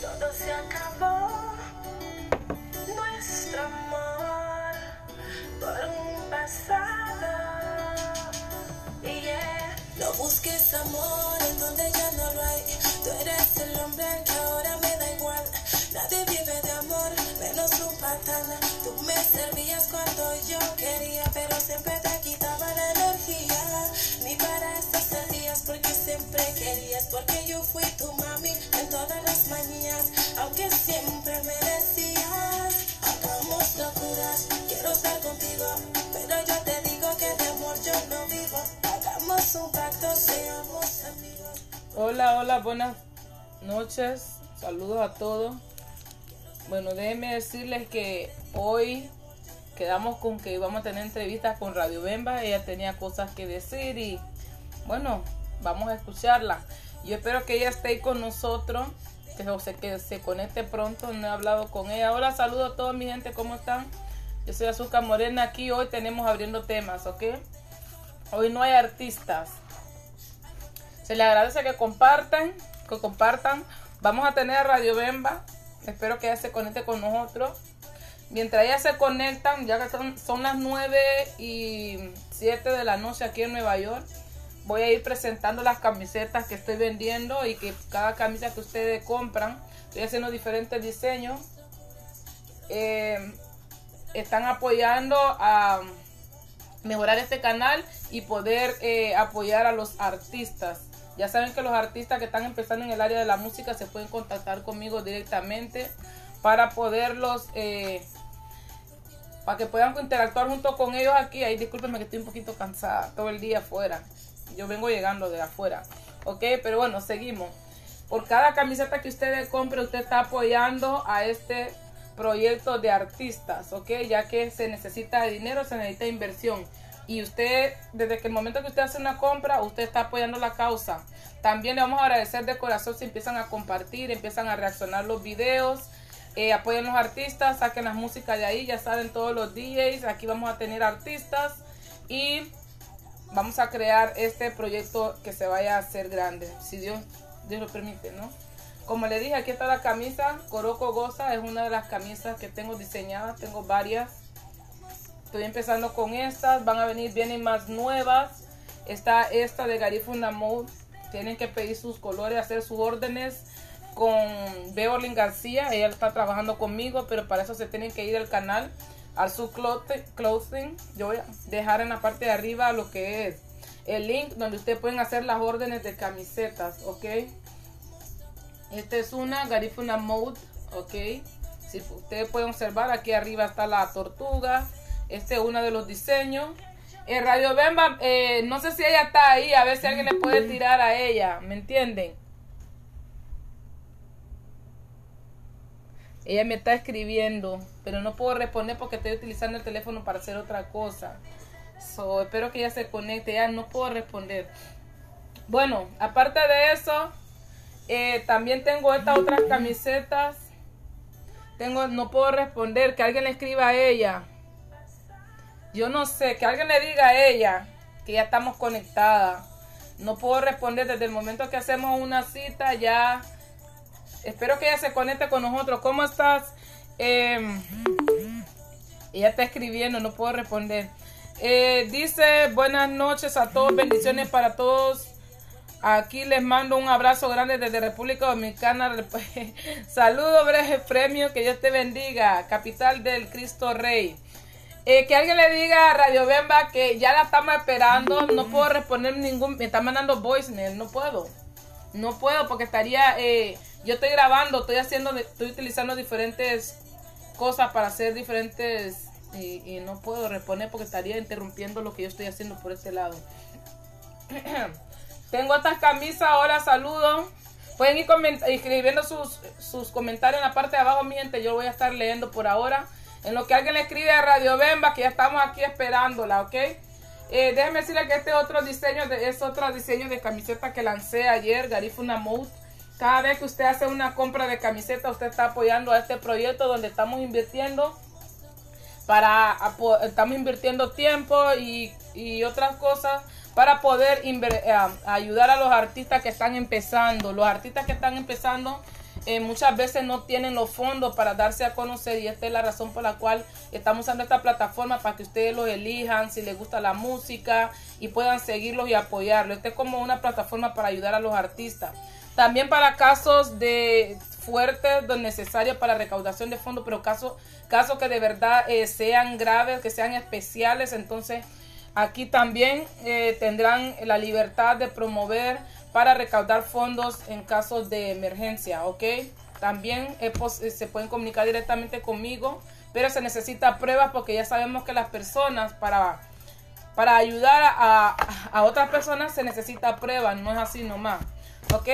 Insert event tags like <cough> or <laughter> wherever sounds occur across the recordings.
Todo se acabó. Nuestro amor por un pasado. Yeah. No busques amor en donde ya no lo hay. Tú eres el hombre que ahora me da igual. Nadie vive de amor, menos un patán. Tú me servías cuando yo quería, pero siempre te quitaba la energía. Ni para siempre querías. Porque yo fui tu mami en todas las mañanas. Aunque siempre me decías, hagamos locuras. Quiero estar contigo, pero yo te digo que de amor yo no vivo. Hagamos un pacto, seamos amigos. Hola, hola, buenas noches. Saludos a todos. Bueno, déjenme decirles que hoy quedamos con que íbamos a tener entrevistas con Radio Bemba. Ella tenía cosas que decir y bueno, vamos a escucharla. Yo espero que ella esté con nosotros, que se, que se conecte pronto. No he hablado con ella. Hola, saludos a toda mi gente, ¿cómo están? Yo soy Azúcar Morena. Aquí hoy tenemos abriendo temas, ¿ok? Hoy no hay artistas. Se le agradece que compartan, que compartan. Vamos a tener a Radio Bemba. Espero que ella se conecte con nosotros. Mientras ellas se conectan, ya que son, son las 9 y 7 de la noche aquí en Nueva York, voy a ir presentando las camisetas que estoy vendiendo y que cada camisa que ustedes compran, estoy haciendo diferentes diseños. Eh, están apoyando a mejorar este canal y poder eh, apoyar a los artistas. Ya saben que los artistas que están empezando en el área de la música se pueden contactar conmigo directamente para poderlos, eh, para que puedan interactuar junto con ellos aquí. Ahí discúlpenme que estoy un poquito cansada todo el día afuera. Yo vengo llegando de afuera. Ok, pero bueno, seguimos. Por cada camiseta que usted compre, usted está apoyando a este proyecto de artistas, ¿ok? Ya que se necesita dinero, se necesita inversión. Y usted, desde que el momento que usted hace una compra, usted está apoyando la causa. También le vamos a agradecer de corazón si empiezan a compartir, empiezan a reaccionar los videos, eh, apoyen los artistas, saquen las músicas de ahí, ya saben todos los DJs, aquí vamos a tener artistas y vamos a crear este proyecto que se vaya a hacer grande, si Dios, Dios lo permite, ¿no? Como le dije, aquí está la camisa, Coroco Goza, es una de las camisas que tengo diseñadas, tengo varias. Estoy empezando con estas, van a venir, vienen más nuevas. Está esta de Garifuna Mode, tienen que pedir sus colores, hacer sus órdenes con Beorlin García, ella está trabajando conmigo, pero para eso se tienen que ir al canal, al su clothing. Yo voy a dejar en la parte de arriba lo que es el link donde ustedes pueden hacer las órdenes de camisetas, ¿ok? Esta es una Garifuna Mode, ok. Si ustedes pueden observar, aquí arriba está la tortuga. Este es uno de los diseños. El Radio Bemba, eh, no sé si ella está ahí, a ver si alguien le puede tirar a ella, ¿me entienden? Ella me está escribiendo, pero no puedo responder porque estoy utilizando el teléfono para hacer otra cosa. So, espero que ella se conecte, ya no puedo responder. Bueno, aparte de eso, eh, también tengo estas otras camisetas. Tengo, no puedo responder, que alguien le escriba a ella. Yo no sé, que alguien le diga a ella que ya estamos conectadas. No puedo responder desde el momento que hacemos una cita ya. Espero que ella se conecte con nosotros. ¿Cómo estás? Ella está escribiendo, no puedo responder. Eh, dice buenas noches a todos, bendiciones para todos. Aquí les mando un abrazo grande desde República Dominicana. <laughs> Saludos, Breje Premio, que Dios te bendiga. Capital del Cristo Rey. Eh, que alguien le diga a Radio Bemba que ya la estamos esperando. No puedo responder ningún. Me está mandando voicemail. No puedo. No puedo porque estaría. Eh, yo estoy grabando, estoy haciendo, estoy utilizando diferentes cosas para hacer diferentes. Y, no puedo responder porque estaría interrumpiendo lo que yo estoy haciendo por ese lado. <clears throat> Tengo estas camisas, hola, saludos. Pueden ir escribiendo sus, sus, comentarios en la parte de abajo, mi gente. Yo voy a estar leyendo por ahora. En lo que alguien le escribe a Radio Bemba, que ya estamos aquí esperándola, ¿ok? Eh, déjenme decirle que este otro diseño de, es otro diseño de camiseta que lancé ayer, Garifuna Mode. Cada vez que usted hace una compra de camiseta, usted está apoyando a este proyecto donde estamos invirtiendo para estamos invirtiendo tiempo y, y otras cosas para poder eh, ayudar a los artistas que están empezando. Los artistas que están empezando eh, muchas veces no tienen los fondos para darse a conocer y esta es la razón por la cual estamos usando esta plataforma para que ustedes los elijan si les gusta la música y puedan seguirlos y apoyarlos. Esta es como una plataforma para ayudar a los artistas. También para casos de fuertes, necesarios para recaudación de fondos, pero casos, casos que de verdad eh, sean graves, que sean especiales, entonces aquí también eh, tendrán la libertad de promover para recaudar fondos en casos de emergencia, ¿ok? También es pos- eh, se pueden comunicar directamente conmigo, pero se necesita pruebas porque ya sabemos que las personas para, para ayudar a- a otras personas se necesita pruebas, no es así nomás, ¿ok?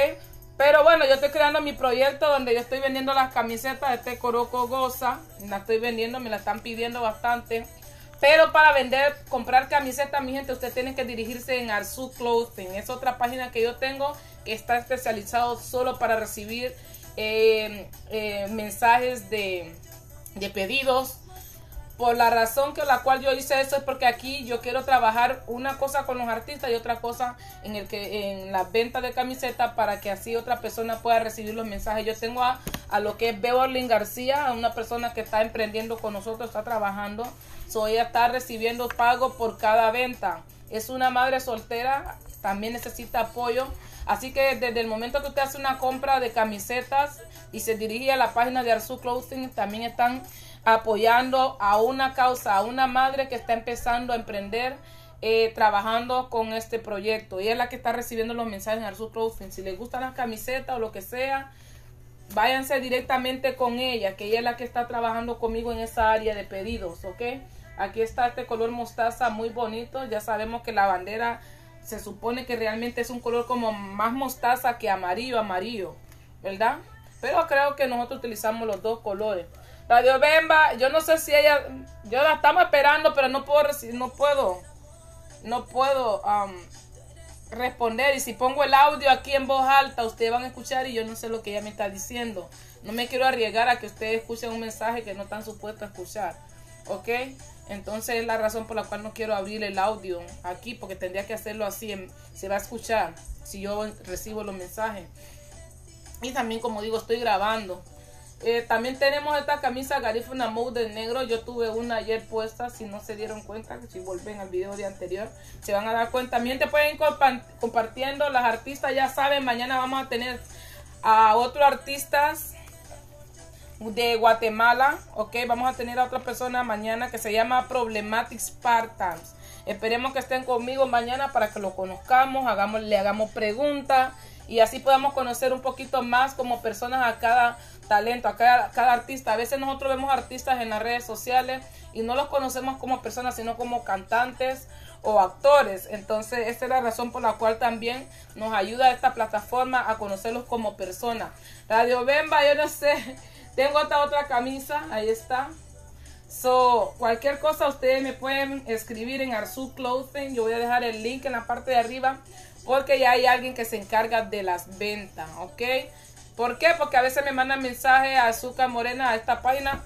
Pero bueno, yo estoy creando mi proyecto donde yo estoy vendiendo las camisetas de este Coroco Goza, la estoy vendiendo, me la están pidiendo bastante. Pero para vender, comprar camisetas, mi gente, usted tiene que dirigirse en Arzu Clothing. Es otra página que yo tengo que está especializado solo para recibir eh, eh, mensajes de, de pedidos. Por la razón que la cual yo hice eso es porque aquí yo quiero trabajar una cosa con los artistas y otra cosa en el que en la venta de camisetas para que así otra persona pueda recibir los mensajes. Yo tengo a, a lo que es Beverly García, una persona que está emprendiendo con nosotros, está trabajando. So ella está recibiendo pago por cada venta. Es una madre soltera, también necesita apoyo. Así que desde el momento que usted hace una compra de camisetas y se dirige a la página de Arzu Clothing, también están apoyando a una causa, a una madre que está empezando a emprender, eh, trabajando con este proyecto. Y es la que está recibiendo los mensajes en Arzu Clothing. Si les gustan las camisetas o lo que sea, váyanse directamente con ella, que ella es la que está trabajando conmigo en esa área de pedidos, ¿ok? Aquí está este color mostaza muy bonito. Ya sabemos que la bandera se supone que realmente es un color como más mostaza que amarillo, amarillo, ¿verdad? Pero creo que nosotros utilizamos los dos colores. Radio Bemba, yo no sé si ella, yo la estamos esperando, pero no puedo, no puedo, no puedo responder. Y si pongo el audio aquí en voz alta, ustedes van a escuchar y yo no sé lo que ella me está diciendo. No me quiero arriesgar a que ustedes escuchen un mensaje que no están supuestos a escuchar. ¿Ok? Entonces es la razón por la cual no quiero abrir el audio aquí, porque tendría que hacerlo así. en- se va a escuchar si yo recibo los mensajes. Y también, como digo, estoy grabando. Eh, también tenemos esta camisa Garifuna Mode de negro. Yo tuve una ayer puesta. Si no se dieron cuenta, si vuelven al video de anterior, se van a dar cuenta. También te pueden compa- compartiendo. Las artistas ya saben, mañana vamos a tener a otros artistas de Guatemala, ok, vamos a tener a otra persona mañana que se llama Problematic Spartans. Esperemos que estén conmigo mañana para que lo conozcamos, hagamos, le hagamos preguntas y así podamos conocer un poquito más como personas a cada talento, a cada, cada artista. A veces nosotros vemos artistas en las redes sociales y no los conocemos como personas, sino como cantantes o actores. Entonces, esta es la razón por la cual también nos ayuda esta plataforma a conocerlos como personas. Radio Bemba, yo no sé, <laughs> tengo esta otra camisa, ahí está. So, cualquier cosa ustedes me pueden escribir en Arzu Clothing. Yo voy a dejar el link en la parte de arriba porque ya hay alguien que se encarga de las ventas, ¿ok? ¿Por qué? Porque a veces me mandan mensajes a Azúcar Morena a esta página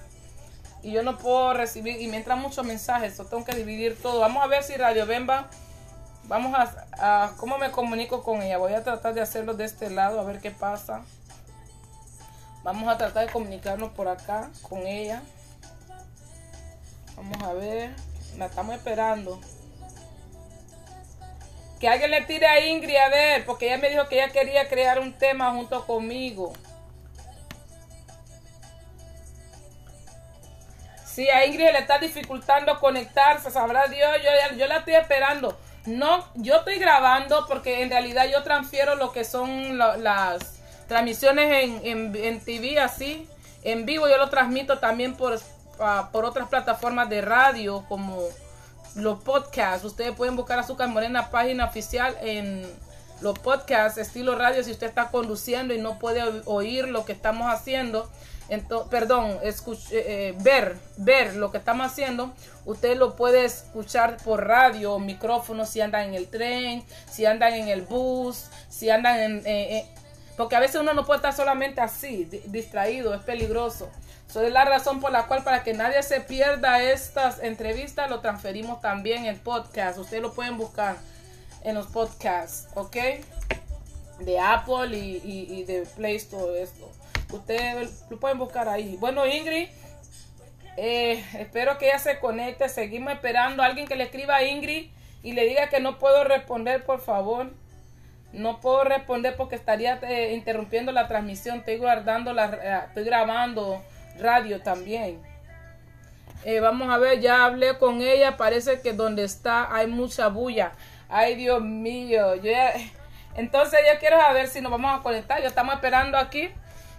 y yo no puedo recibir y me entran muchos mensajes, so tengo que dividir todo. Vamos a ver si Radio Bemba, vamos a, a cómo me comunico con ella. Voy a tratar de hacerlo de este lado a ver qué pasa. Vamos a tratar de comunicarnos por acá con ella. Vamos a ver, la estamos esperando. Que alguien le tire a Ingrid a ver, porque ella me dijo que ella quería crear un tema junto conmigo. Sí, a Ingrid le está dificultando conectarse, sabrá Dios, yo, yo la estoy esperando. No, yo estoy grabando porque en realidad yo transfiero lo que son la- las transmisiones en, en, en TV así, en vivo yo lo transmito también por, ah, por otras plataformas de radio como los podcasts. Ustedes pueden buscar Azúcar Morena página oficial en los podcasts estilo radio si usted está conduciendo y no puede oír lo que estamos haciendo. Entonces, perdón, escuch- eh, eh, ver, ver lo que estamos haciendo, usted lo puede escuchar por radio o micrófono si andan en el tren, si andan en el bus, si andan en... eh, eh, porque a veces uno no puede estar solamente así, di- distraído, es peligroso. Eso es la razón por la cual para que nadie se pierda estas entrevistas lo transferimos también en podcast. Ustedes lo pueden buscar en los podcasts, ¿ok? De Apple y de Play Store, esto. Ustedes lo pueden buscar ahí. Bueno, Ingrid, eh, espero que ella se conecte. Seguimos esperando a alguien que le escriba a Ingrid y le diga que no puedo responder, por favor. No puedo responder porque estaría eh, interrumpiendo la transmisión. Estoy guardando la, eh, estoy grabando radio también. Eh, vamos a ver, ya hablé con ella. Parece que donde está hay mucha bulla. Ay, Dios mío. Yo ya- Entonces yo quiero saber si nos vamos a conectar. Ya estamos esperando aquí.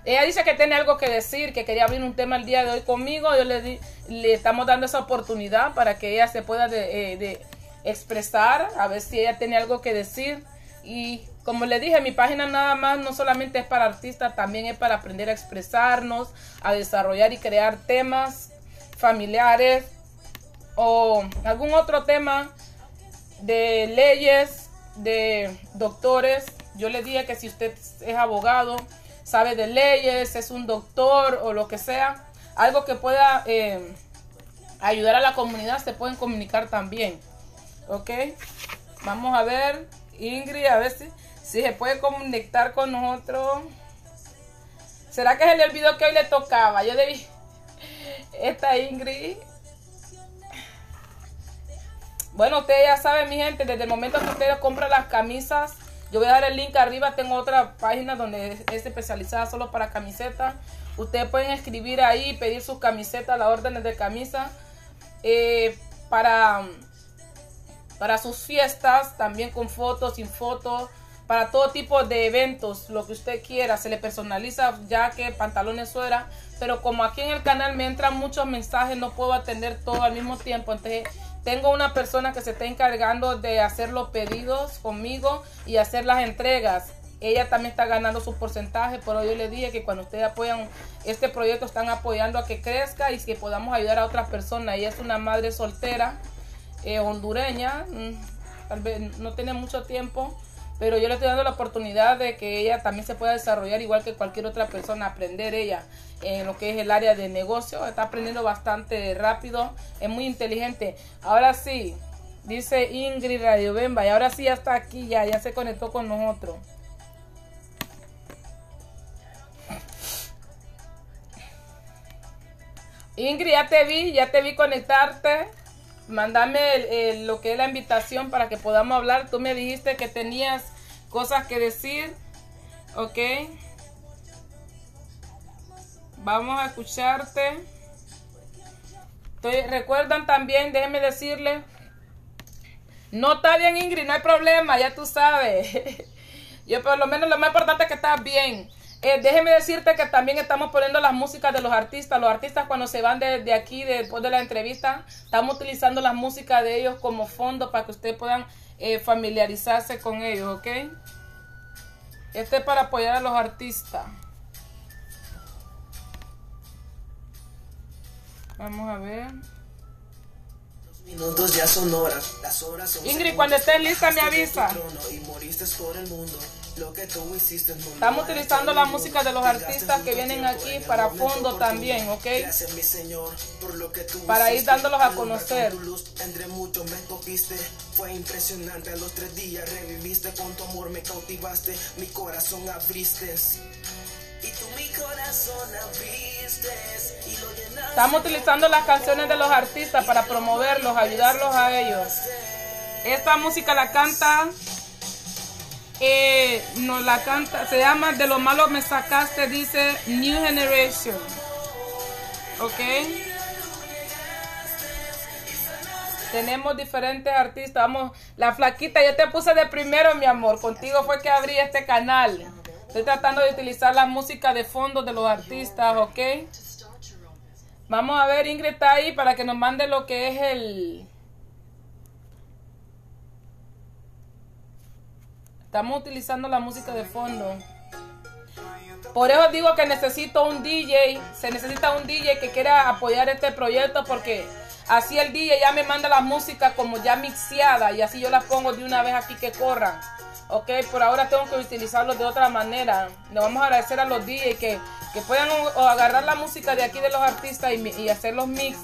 Ella dice que tiene algo que decir, que quería abrir un tema el día de hoy conmigo. Yo le, di- le estamos dando esa oportunidad para que ella se pueda de- eh, de expresar, a ver si ella tiene algo que decir. Y como le dije, mi página nada más no solamente es para artistas, también es para aprender a expresarnos, a desarrollar y crear temas familiares o algún otro tema de leyes, de doctores. Yo le dije que si usted es abogado, sabe de leyes, es un doctor o lo que sea, algo que pueda eh, ayudar a la comunidad, se pueden comunicar también. ¿Ok? Vamos a ver, Ingrid, a ver si, si se puede conectar con nosotros. ¿Será que se le olvidó que hoy le tocaba? Yo debí. Esta Ingrid. Bueno, ustedes ya saben, mi gente, desde el momento que ustedes compran las camisas, yo voy a dar el link arriba. Tengo otra página donde es, es especializada solo para camisetas. Ustedes pueden escribir ahí, pedir sus camisetas, las órdenes de camisa. eh, para, para sus fiestas, también con fotos, sin fotos. Para todo tipo de eventos, lo que usted quiera, se le personaliza ya que pantalones fuera. Pero como aquí en el canal me entran muchos mensajes, no puedo atender todo al mismo tiempo. Entonces tengo una persona que se está encargando de hacer los pedidos conmigo y hacer las entregas. Ella también está ganando su porcentaje, pero yo le dije que cuando ustedes apoyan este proyecto están apoyando a que crezca y que podamos ayudar a otras personas. Ella es una madre soltera, eh, hondureña, mm, tal vez no tiene mucho tiempo, pero yo le estoy dando la oportunidad de que ella también se pueda desarrollar igual que cualquier otra persona, aprender ella en lo que es el área de negocio, está aprendiendo bastante rápido, es muy inteligente. Ahora sí, dice Ingrid Radio Bemba, y ahora sí ya está aquí, ya, ya se conectó con nosotros. Ingrid, ya te vi, ya te vi conectarte. Mándame el- el- lo que es la invitación para que podamos hablar. Tú me dijiste que tenías cosas que decir. Ok. Vamos a escucharte. Estoy- recuerdan también, déjenme decirle. No está bien, Ingrid, no hay problema, ya tú sabes. <laughs> Yo por lo menos lo más importante es que estás bien. Eh, déjeme decirte que también estamos poniendo las músicas de los artistas. Los artistas cuando se van de, de aquí después de la entrevista, estamos utilizando las músicas de ellos como fondo para que ustedes puedan eh, familiarizarse con ellos, ¿ok? Este es para apoyar a los artistas. Vamos a ver. Minutos ya son horas, las horas son Ingrid, cuando estés lista, me avisa. trono Y moriste por el mundo. Estamos ha utilizando la música de los artistas que vienen aquí para fondo también, ¿ok? Para ir dándolos a conocer. Fue impresionante, a los tres días reviviste. Con tu amor me cautivaste, mi corazón abriste. Y tú mi corazón abriste y lo llenaste. Estamos utilizando las canciones de los artistas para promoverlos, ayudarlos a ellos. Esta música la canta, eh, no la canta, se llama De lo malo me sacaste, dice New Generation. ¿Ok? Tenemos diferentes artistas. Vamos, la flaquita, yo te puse de primero, mi amor. Contigo fue que abrí este canal. Estoy tratando de utilizar la música de fondo de los artistas, ¿ok? Vamos a ver, Ingrid está ahí para que nos mande lo que es el... Estamos utilizando la música de fondo. Por eso digo que necesito un DJ. Se necesita un DJ que quiera apoyar este proyecto porque así el DJ ya me manda la música como ya mixeada y así yo la pongo de una vez aquí que corran. Ok, por ahora tengo que utilizarlo de otra manera. Le vamos a agradecer a los DJ que, que puedan o- agarrar la música de aquí de los artistas y, y hacer los mix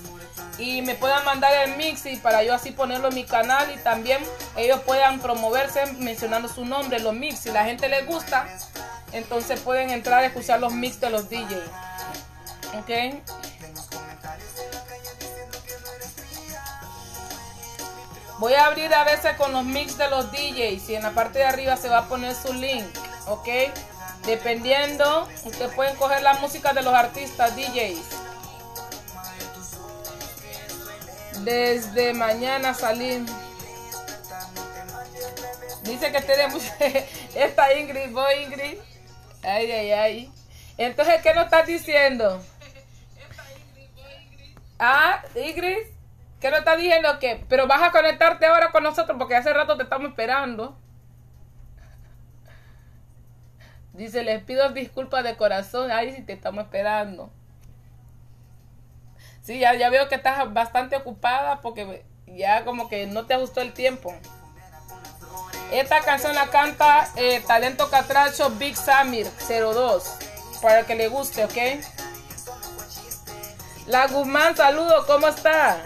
y me puedan mandar el mix y para yo así ponerlo en mi canal y también ellos puedan promoverse mencionando su nombre, los mix. Si la gente les gusta, entonces pueden entrar a escuchar los mix de los DJs. ¿Ok? Voy a abrir a veces con los mix de los DJs y en la parte de arriba se va a poner su link, ¿ok? Dependiendo, ustedes pueden coger la música de los artistas DJs. Desde mañana salir. Dice que tiene mucha... <laughs> Esta Ingrid, voy Ingrid. Ay, ay, ay. Entonces, ¿qué nos estás diciendo? Ah, Ingrid. ¿Qué nos estás diciendo? que Pero vas a conectarte ahora con nosotros porque hace rato te estamos esperando. Dice, les pido disculpas de corazón. Ay, si te estamos esperando. Sí, ya, ya veo que estás bastante ocupada porque ya como que no te ajustó el tiempo. Esta canción la canta eh, Talento Catracho Big Samir 02. Para que le guste, ¿ok? La Guzmán, saludo, ¿cómo está?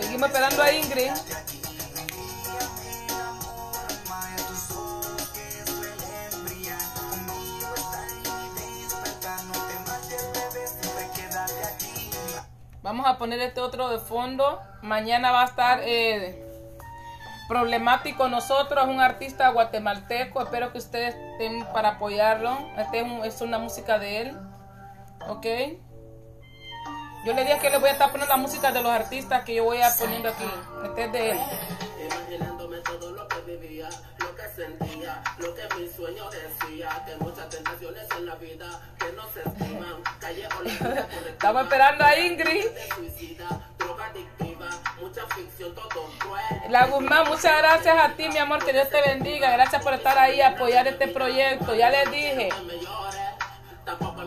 Seguimos esperando a Ingrid. Vamos a poner este otro de fondo. Mañana va a estar eh, problemático nosotros, un artista guatemalteco. Espero que ustedes estén para apoyarlo. Este es, una música de él. ¿Ok? Yo le dije que le voy a estar poniendo la música de los artistas que yo voy a poniendo aquí. Este es de él. Imaginándome todo lo que vivía, lo que sentía, lo que mi sueño decía, que muchas tentaciones en la vida que no se estiman, calle o la <laughs> Estamos esperando a Ingrid. La Guzmán, muchas gracias a ti, mi amor, que Dios te bendiga. Gracias por estar ahí, apoyar este proyecto. Ya les dije.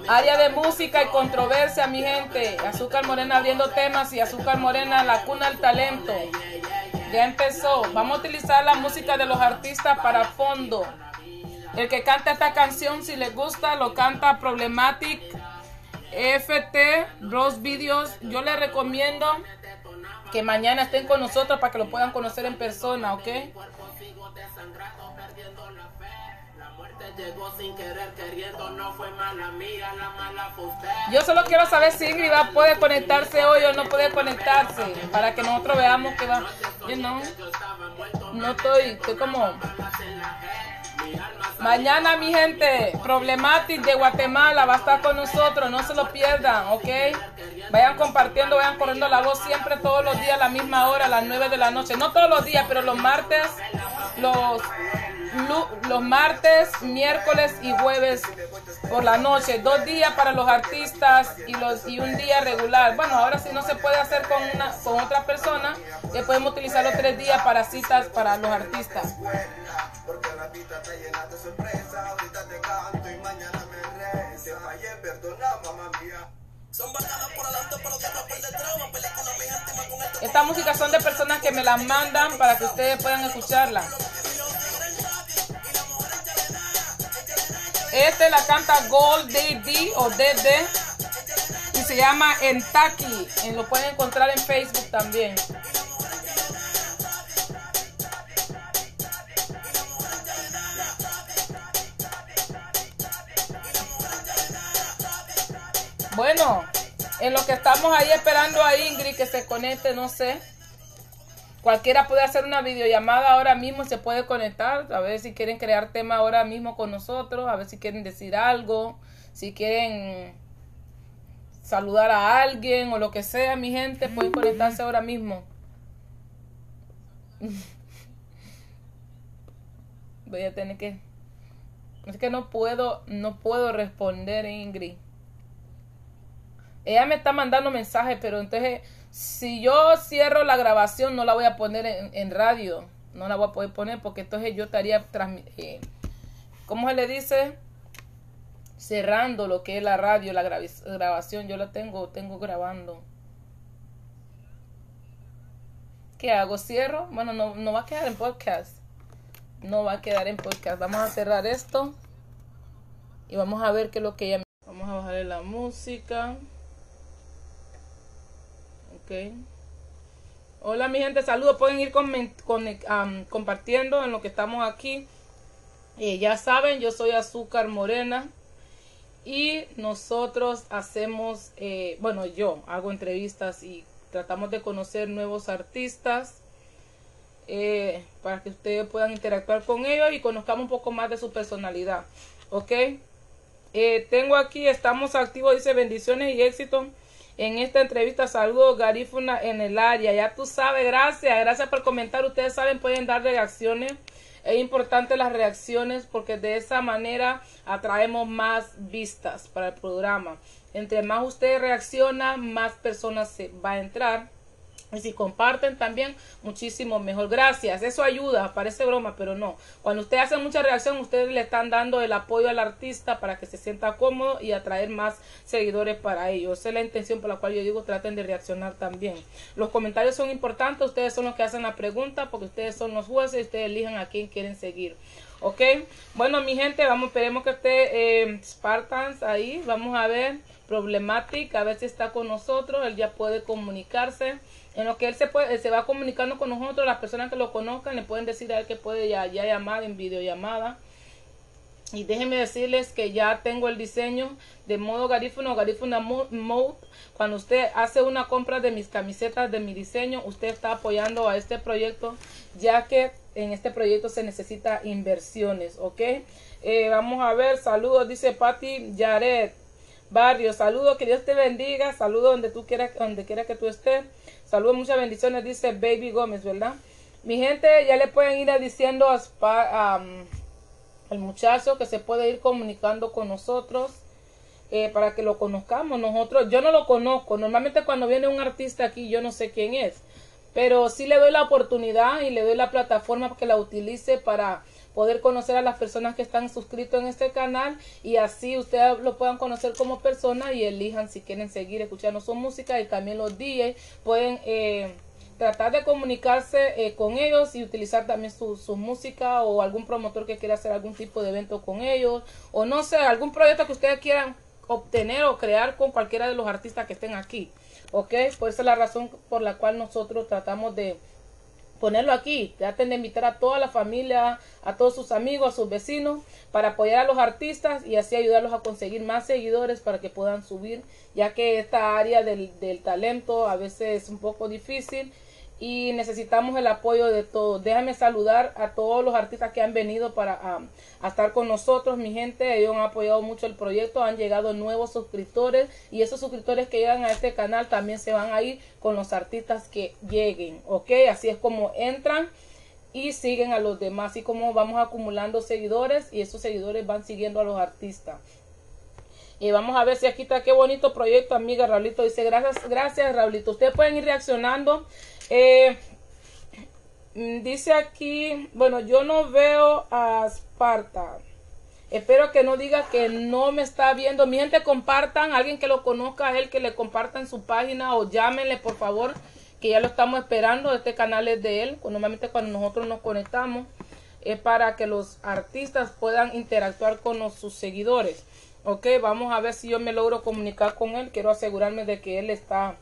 Área de música y controversia, mi gente. Azúcar Morena abriendo temas y Azúcar Morena, la cuna del talento. Ya empezó. Vamos a utilizar la música de los artistas para fondo. El que canta esta canción, si les gusta, lo canta Problematic, FT, Bros Videos. Yo les recomiendo que mañana estén con nosotros para que lo puedan conocer en persona, ¿ok? Yo solo quiero saber si Ingrid va, puede conectarse hoy o no puede conectarse. Para que nosotros veamos que va. No, no estoy, estoy como. Mañana, mi gente, Problematic de Guatemala va a estar con nosotros. No se lo pierdan, ¿ok? Vayan compartiendo, vayan corriendo la voz siempre, todos los días, a la misma hora, a las 9 de la noche. No todos los días, pero los martes, los los martes, miércoles y jueves por la noche. Dos días para los artistas y, los, y un día regular. Bueno, ahora si no se puede hacer con, una, con otra persona, ya podemos utilizar los tres días para citas para los artistas. Esta música son de personas que me las mandan para que ustedes puedan escucharla. Este la canta Gold DD o DD y se llama Entaki. Lo pueden encontrar en Facebook también. Bueno, en lo que estamos ahí esperando a Ingrid que se conecte, no sé. Cualquiera puede hacer una videollamada ahora mismo, se puede conectar, a ver si quieren crear tema ahora mismo con nosotros, a ver si quieren decir algo, si quieren saludar a alguien o lo que sea, mi gente, pueden conectarse ahora mismo. <laughs> Voy a tener que es que no puedo no puedo responder, Ingrid. Ella me está mandando mensajes, pero entonces si yo cierro la grabación no la voy a poner en, radio, no la voy a poder poner porque entonces yo estaría, eh, ¿cómo se le dice? Cerrando lo que es la radio, la grabación, yo la tengo, tengo grabando. ¿Qué hago? ¿Cierro? Bueno, no, no va a quedar en podcast. no va a quedar en podcast. Vamos a cerrar esto y vamos a ver qué es lo que ella... Vamos a bajarle la música. Hola mi gente, saludos. Pueden ir compartiendo en lo que estamos aquí. Eh, ya saben, yo soy Azúcar Morena y nosotros hacemos, eh, bueno, yo hago entrevistas y tratamos de conocer nuevos artistas eh, para que ustedes puedan interactuar con ellos y conozcamos un poco más de su personalidad. ¿Ok? Tengo aquí, estamos activos, dice bendiciones y éxito en esta entrevista. Saludos, Garífuna en el área. Ya tú sabes, gracias, gracias por comentar. Ustedes saben, pueden dar reacciones. Es importante las reacciones porque de esa manera atraemos más vistas para el programa. Entre más ustedes reaccionan, más personas se va a entrar. Y si comparten también, muchísimo mejor. Gracias. Eso ayuda. Parece broma, pero no. Cuando ustedes hacen mucha reacción, ustedes le están dando el apoyo al artista para que se sienta cómodo y atraer más seguidores para ellos. Esa es la intención por la cual yo digo traten de reaccionar también. Los comentarios son importantes. Ustedes son los que hacen la pregunta porque ustedes son los jueces y ustedes elijan a quién quieren seguir. Ok. Bueno, mi gente, vamos, esperemos que esté eh, Spartans ahí. Vamos a ver. Problematic, a ver si está con nosotros. Él ya puede comunicarse en lo que él se puede, se va comunicando con nosotros, las personas que lo conozcan le pueden decir a él que puede ya, ya llamar en videollamada. Y déjenme decirles que ya tengo el diseño de modo garífuna mo- mode. Cuando usted hace una compra de mis camisetas, de mi diseño, usted está apoyando a este proyecto, ya que en este proyecto se necesita inversiones, ¿ok? Eh, vamos a ver, saludos, dice Patti Yaret. Barrio, saludos, que Dios te bendiga, saludos donde tú quieras, donde quiera que tú estés. Saludos, muchas bendiciones, dice Baby Gómez, ¿verdad? Mi gente, ya le pueden ir diciendo al muchacho que se puede ir comunicando con nosotros eh, para que lo conozcamos. Nosotros, yo no lo conozco. Normalmente cuando viene un artista aquí, yo no sé quién es. Pero sí le doy la oportunidad y le doy la plataforma que la utilice para poder conocer a las personas que están suscritos en este canal y así ustedes lo puedan conocer como persona y elijan si quieren seguir escuchando su música y también los DJs pueden eh, tratar de comunicarse eh, con ellos y utilizar también su, su música o algún promotor que quiera hacer algún tipo de evento con ellos o no sé, algún proyecto que ustedes quieran obtener o crear con cualquiera de los artistas que estén aquí. ¿Ok? Pues esa es la razón por la cual nosotros tratamos de ponerlo aquí. Traten de invitar a toda la familia, a todos sus amigos, a sus vecinos, para apoyar a los artistas y así ayudarlos a conseguir más seguidores para que puedan subir, ya que esta área del, del talento a veces es un poco difícil y necesitamos el apoyo de todos. Déjame saludar a todos los artistas que han venido para um, a estar con nosotros, mi gente. Ellos han apoyado mucho el proyecto, han llegado nuevos suscriptores y esos suscriptores que llegan a este canal también se van a ir con los artistas que lleguen, ¿ok? Así es como entran y siguen a los demás, y como vamos acumulando seguidores y esos seguidores van siguiendo a los artistas. Y vamos a ver si aquí está qué bonito proyecto, amiga Raulito. Dice, gracias, gracias, Raulito. Ustedes pueden ir reaccionando. Eh, mm, dice aquí, bueno, yo no veo a Sparta. Espero que no diga que no me está viendo. Mi gente, compartan. Alguien que lo conozca él, que le compartan su página o llámenle, por favor, que ya lo estamos esperando. Este canal es de él. Normalmente cuando nosotros nos conectamos es para que los artistas puedan interactuar con sus seguidores. Ok, vamos a ver si yo me logro comunicar con él. Quiero asegurarme de que él está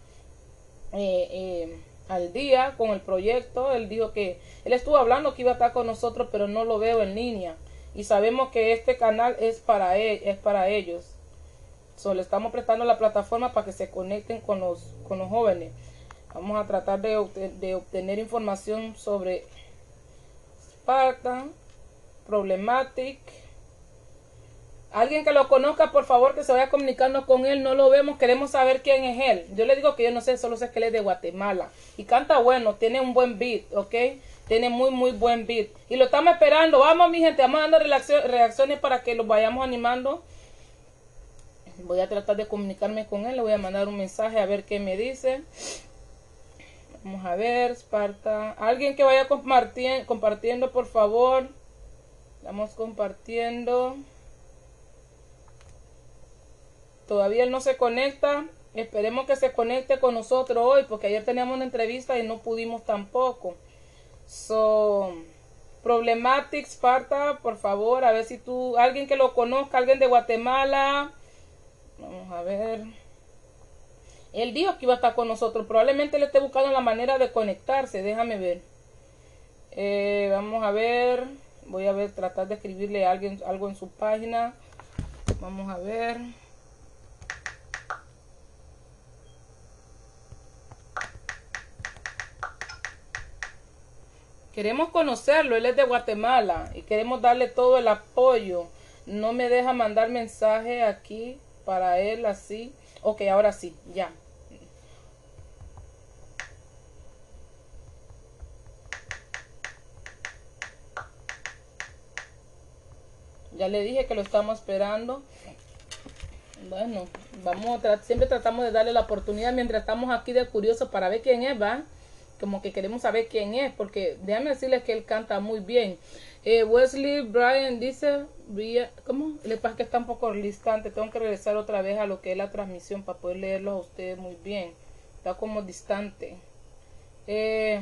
eh, eh, al día con el proyecto. Él dijo que él estuvo hablando que iba a estar con nosotros, pero no lo veo en línea. Y sabemos que este canal es para él, es para ellos. So, le estamos prestando la plataforma para que se conecten con los, con los jóvenes. Vamos a tratar de, de obtener información sobre Spartan, Problematic. Alguien que lo conozca, por favor, que se vaya comunicando con él. No lo vemos, queremos saber quién es él. Yo le digo que yo no sé, solo sé que él es de Guatemala. Y canta bueno, tiene un buen beat, ¿ok? Tiene muy, muy buen beat. Y lo estamos esperando. Vamos, mi gente, vamos dando reaccio- reacciones para que los vayamos animando. Voy a tratar de comunicarme con él. Le voy a mandar un mensaje a ver qué me dice. Vamos a ver, Sparta. Alguien que vaya compartiendo, compartiendo por favor. Estamos compartiendo. Todavía él no se conecta. Esperemos que se conecte con nosotros hoy, porque ayer teníamos una entrevista y no pudimos tampoco. So, Problematic Sparta, por favor, a ver si tú, alguien que lo conozca, alguien de Guatemala. Vamos a ver. Él dijo que iba a estar con nosotros. Probablemente le esté buscando la manera de conectarse. Déjame ver. Eh, vamos a ver. Voy a ver, tratar de escribirle a alguien algo en su página. Vamos a ver. Queremos conocerlo, él es de Guatemala y queremos darle todo el apoyo. No me deja mandar mensaje aquí para él así. Ok, ahora sí, ya. Ya le dije que lo estamos esperando. Bueno, vamos a siempre tratamos de darle la oportunidad mientras estamos aquí de curioso para ver quién es, ¿va? Como que queremos saber quién es, porque déjame decirles que él canta muy bien. Eh, Wesley Bryan dice, ¿cómo? Le pasa que está un poco distante, tengo que regresar otra vez a lo que es la transmisión para poder leerlo a ustedes muy bien. Está como distante. Eh,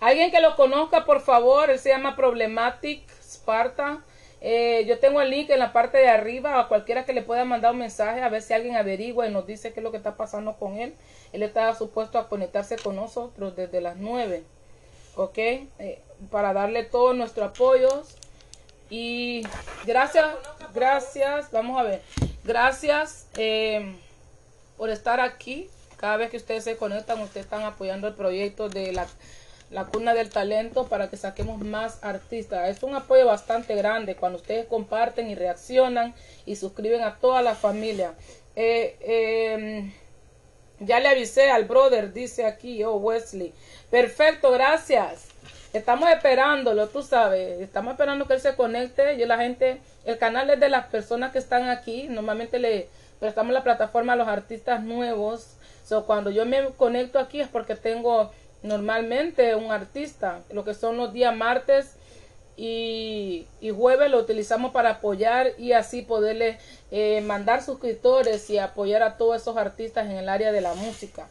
Alguien que lo conozca, por favor, él se llama Problematic Sparta. Eh, yo tengo el link en la parte de arriba a cualquiera que le pueda mandar un mensaje a ver si alguien averigua y nos dice qué es lo que está pasando con él. Él está supuesto a conectarse con nosotros desde las 9. ¿Ok? Eh, para darle todo nuestro apoyo. Y gracias, gracias, vamos a ver. Gracias eh, por estar aquí. Cada vez que ustedes se conectan, ustedes están apoyando el proyecto de la la cuna del talento para que saquemos más artistas. Es un apoyo bastante grande cuando ustedes comparten y reaccionan y suscriben a toda la familia. Eh, em, ya le avisé al brother, dice aquí, oh Wesley. Perfecto, gracias. Estamos esperándolo, tú sabes. Estamos esperando que él se conecte. Yo la gente, el canal es de las personas que están aquí. Normalmente le prestamos la plataforma a los artistas nuevos. So, cuando yo me conecto aquí es porque tengo normalmente un artista. Lo que son los días martes y, jueves lo utilizamos para apoyar y así poderle eh, mandar suscriptores y apoyar a todos esos artistas en el área de la música.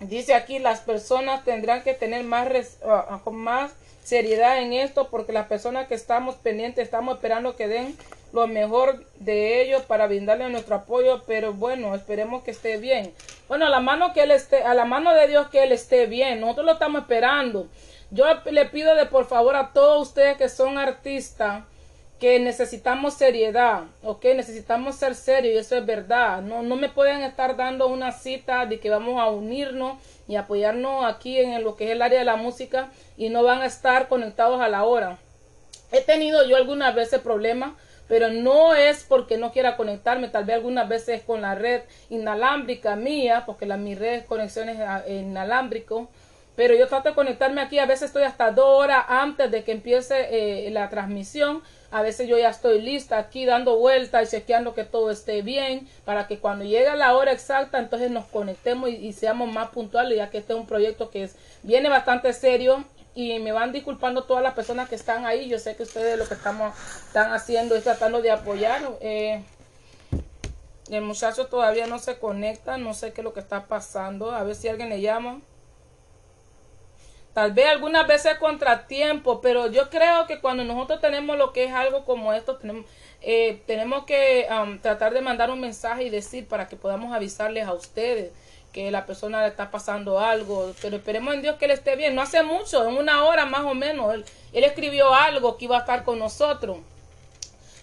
Dice aquí, las personas tendrán que tener más, ah, ah, más seriedad en esto porque las personas que estamos pendientes estamos esperando que den lo mejor de ellos para brindarle nuestro apoyo, pero bueno, esperemos que esté bien. Bueno, a la mano que él esté, a la mano de Dios que él esté bien. Nosotros lo estamos esperando. Yo le pido de por favor a todos ustedes que son artistas que necesitamos seriedad, ¿ok? Necesitamos ser serios y eso es verdad. No, no me pueden estar dando una cita de que vamos a unirnos y apoyarnos aquí en lo que es el área de la música y no van a estar conectados a la hora. He tenido yo algunas veces problemas pero no es porque no quiera conectarme, tal vez algunas veces con la red inalámbrica mía, porque la, mi red es conexiones inalámbrico, pero yo trato de conectarme aquí, a veces estoy hasta dos horas antes de que empiece eh, la transmisión, a veces yo ya estoy lista aquí dando vueltas y chequeando que todo esté bien, para que cuando llegue la hora exacta, entonces nos conectemos y, y seamos más puntuales, ya que este es un proyecto que es, viene bastante serio y me van disculpando todas las personas que están ahí. Yo sé que ustedes lo que estamos están haciendo es tratando de apoyar. Eh, el muchacho todavía no se conecta, no sé qué es lo que está pasando. A ver si alguien le llama. Tal vez algunas veces contratiempo, pero yo creo que cuando nosotros tenemos lo que es algo como esto, tenemos, eh, tenemos que um, tratar de mandar un mensaje y decir para que podamos avisarles a ustedes que la persona le está pasando algo, pero esperemos en Dios que él esté bien. No hace mucho, en una hora más o menos, él, escribió algo que iba a estar con nosotros.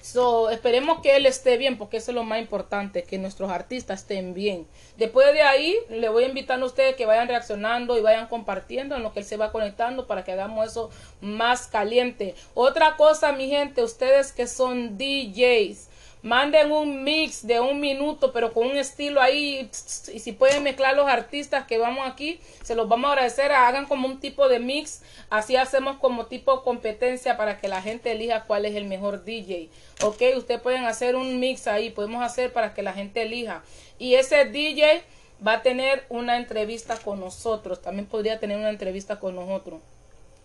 So, esperemos que él esté bien, porque eso es lo más importante, que nuestros artistas estén bien. Después de ahí, le voy a invitar a ustedes que vayan reaccionando y vayan compartiendo en lo que él se va conectando para que hagamos eso más caliente. Otra cosa, mi gente, ustedes que son DJs, Manden un mix de un minuto, pero con un estilo ahí. Y si pueden mezclar los artistas que vamos aquí, se los vamos a agradecer. Hagan como un tipo de mix. Así hacemos como tipo competencia para que la gente elija cuál es el mejor DJ. Ok, ustedes pueden hacer un mix ahí. Podemos hacer para que la gente elija. Y ese DJ va a tener una entrevista con nosotros. También podría tener una entrevista con nosotros.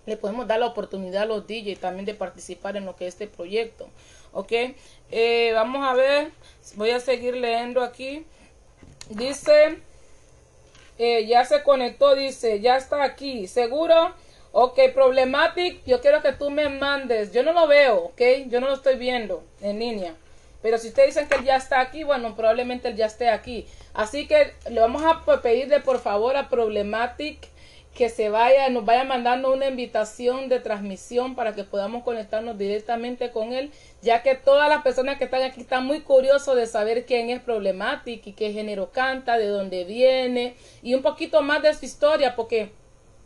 Le podemos dar la oportunidad a los DJ también de participar en lo que es este proyecto. ¿Ok? Eh, vamos a ver, voy a seguir leyendo aquí. Dice, eh, ya se conectó, dice, ya está aquí, seguro. Ok, Problematic, yo quiero que tú me mandes. Yo no lo veo, ok. Yo no lo estoy viendo en línea. Pero si ustedes dicen que él ya está aquí, bueno, probablemente él ya esté aquí. Así que le vamos a pedirle por favor a Problematic que se vaya, nos vaya mandando una invitación de transmisión para que podamos conectarnos directamente con él, ya que todas las personas que están aquí están muy curiosos de saber quién es Problematic y qué género canta, de dónde viene y un poquito más de su historia, porque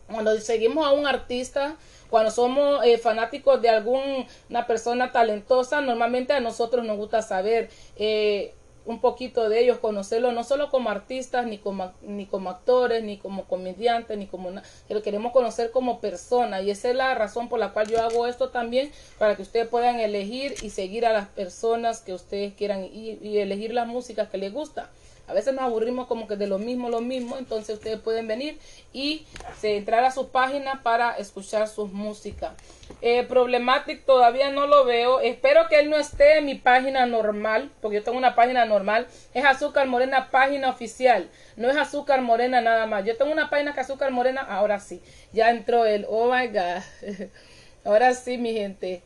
cuando seguimos a un artista, cuando somos eh, fanáticos de alguna persona talentosa, normalmente a nosotros nos gusta saber eh, un poquito de ellos, conocerlos no solo como artistas, ni como, ni como actores, ni como comediantes, ni como nada, pero queremos conocer como persona y esa es la razón por la cual yo hago esto también, para que ustedes puedan elegir y seguir a las personas que ustedes quieran y, y elegir la música que les gusta. A veces nos aburrimos como que de lo mismo, lo mismo. Entonces ustedes pueden venir y se, entrar a su página para escuchar sus música. Eh, Problematic todavía no lo veo. Espero que él no esté en mi página normal, porque yo tengo una página normal. Es Azúcar Morena, página oficial. No es Azúcar Morena nada más. Yo tengo una página que Azúcar Morena. Ahora sí, ya entró él. Oh my God. <laughs> Ahora sí, mi gente.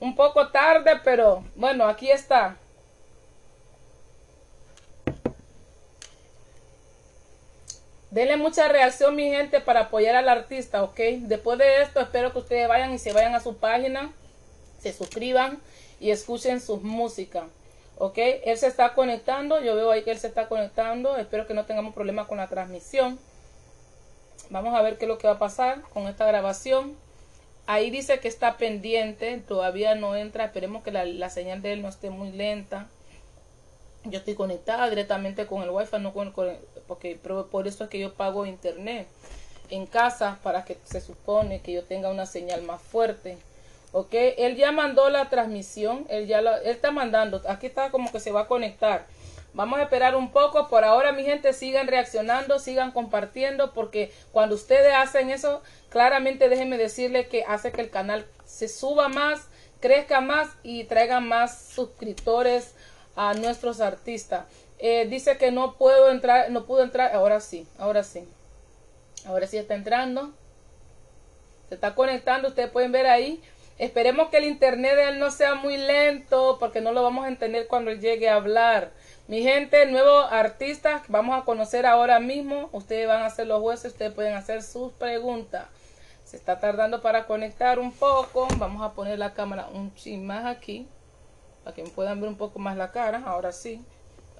Un poco tarde, pero bueno, aquí está. Denle mucha reacción, mi gente, para apoyar al artista, ¿ok? Después de esto, espero que ustedes vayan y se vayan a su página, se suscriban y escuchen sus músicas, ¿ok? Él se está conectando, yo veo ahí que él se está conectando, espero que no tengamos problemas con la transmisión. Vamos a ver qué es lo que va a pasar con esta grabación. Ahí dice que está pendiente, todavía no entra, esperemos que la, la señal de él no esté muy lenta yo estoy conectada directamente con el wifi no con, con porque por eso es que yo pago internet en casa para que se supone que yo tenga una señal más fuerte ok él ya mandó la transmisión él ya él está mandando aquí está como que se va a conectar. Vamos a esperar un poco por ahora mi gente sigan reaccionando sigan compartiendo porque cuando ustedes hacen eso claramente déjenme decirles que hace que el canal se suba más crezca más y traiga más suscriptores a nuestros artistas. Eh, dice que no puedo entrar, no pudo entrar, ahora sí, ahora sí. Ahora sí está entrando. Se está conectando, ustedes pueden ver ahí. Esperemos que el internet de él no sea muy lento porque no lo vamos a entender cuando llegue a hablar. Mi gente, nuevos artistas vamos a conocer ahora mismo. Ustedes van a ser los jueces, ustedes pueden hacer sus preguntas. Se está tardando para conectar un poco. Vamos a poner la cámara un chin más aquí para que me puedan ver un poco más la cara. Ahora sí,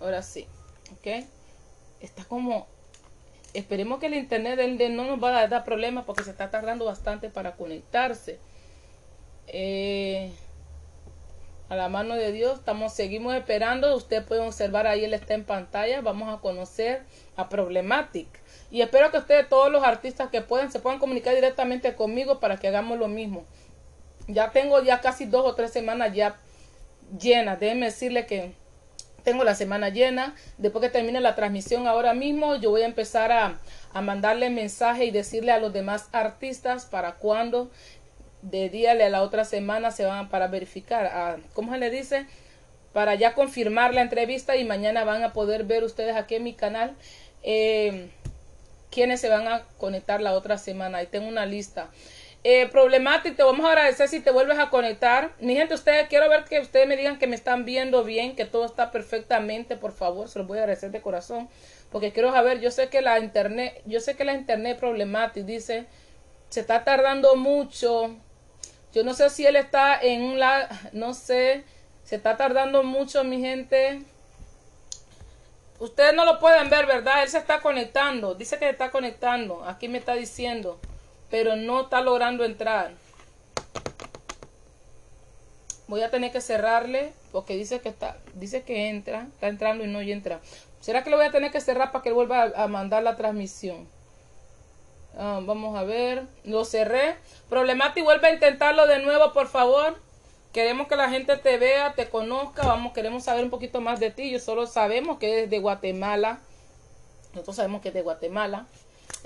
ahora sí, ok. Está como, esperemos que el internet de no nos va a dar problemas porque se está tardando bastante para conectarse. Eh, a la mano de Dios, estamos, seguimos esperando. Usted puede observar ahí, él está en pantalla. Vamos a conocer a Problematic. Y espero que ustedes, todos los artistas que puedan, se puedan comunicar directamente conmigo para que hagamos lo mismo. Ya tengo ya casi dos o tres semanas ya llena. Déjenme decirle que tengo la semana llena. Después que termine la transmisión ahora mismo, yo voy a empezar a, a mandarle mensaje y decirle a los demás artistas para cuando de día a la otra semana se van para verificar. A, ¿Cómo se le dice? Para ya confirmar la entrevista y mañana van a poder ver ustedes aquí en mi canal eh, quienes se van a conectar la otra semana. Ahí tengo una lista eh, problemático. Te vamos a agradecer si te vuelves a conectar. Mi gente, ustedes quiero ver que ustedes me digan que me están viendo bien, que todo está perfectamente, por favor, se los voy a agradecer de corazón, porque quiero saber, yo sé que la internet, yo sé que la internet problemática dice, se está tardando mucho. Yo no sé si él está en un lado, no sé, se está tardando mucho, mi gente. Ustedes no lo pueden ver, ¿verdad? Él se está conectando. Dice que se está conectando. Aquí me está diciendo pero no está logrando entrar. Voy a tener que cerrarle porque dice que está, dice que entra, está entrando y no entra. ¿Será que lo voy a tener que cerrar para que vuelva a, mandar la transmisión? Ah, vamos a ver, lo cerré. Problemático, vuelve a intentarlo de nuevo, por favor. Queremos que la gente te vea, te conozca, vamos, queremos saber un poquito más de ti. Yo solo sabemos que es de Guatemala. Nosotros sabemos que es de Guatemala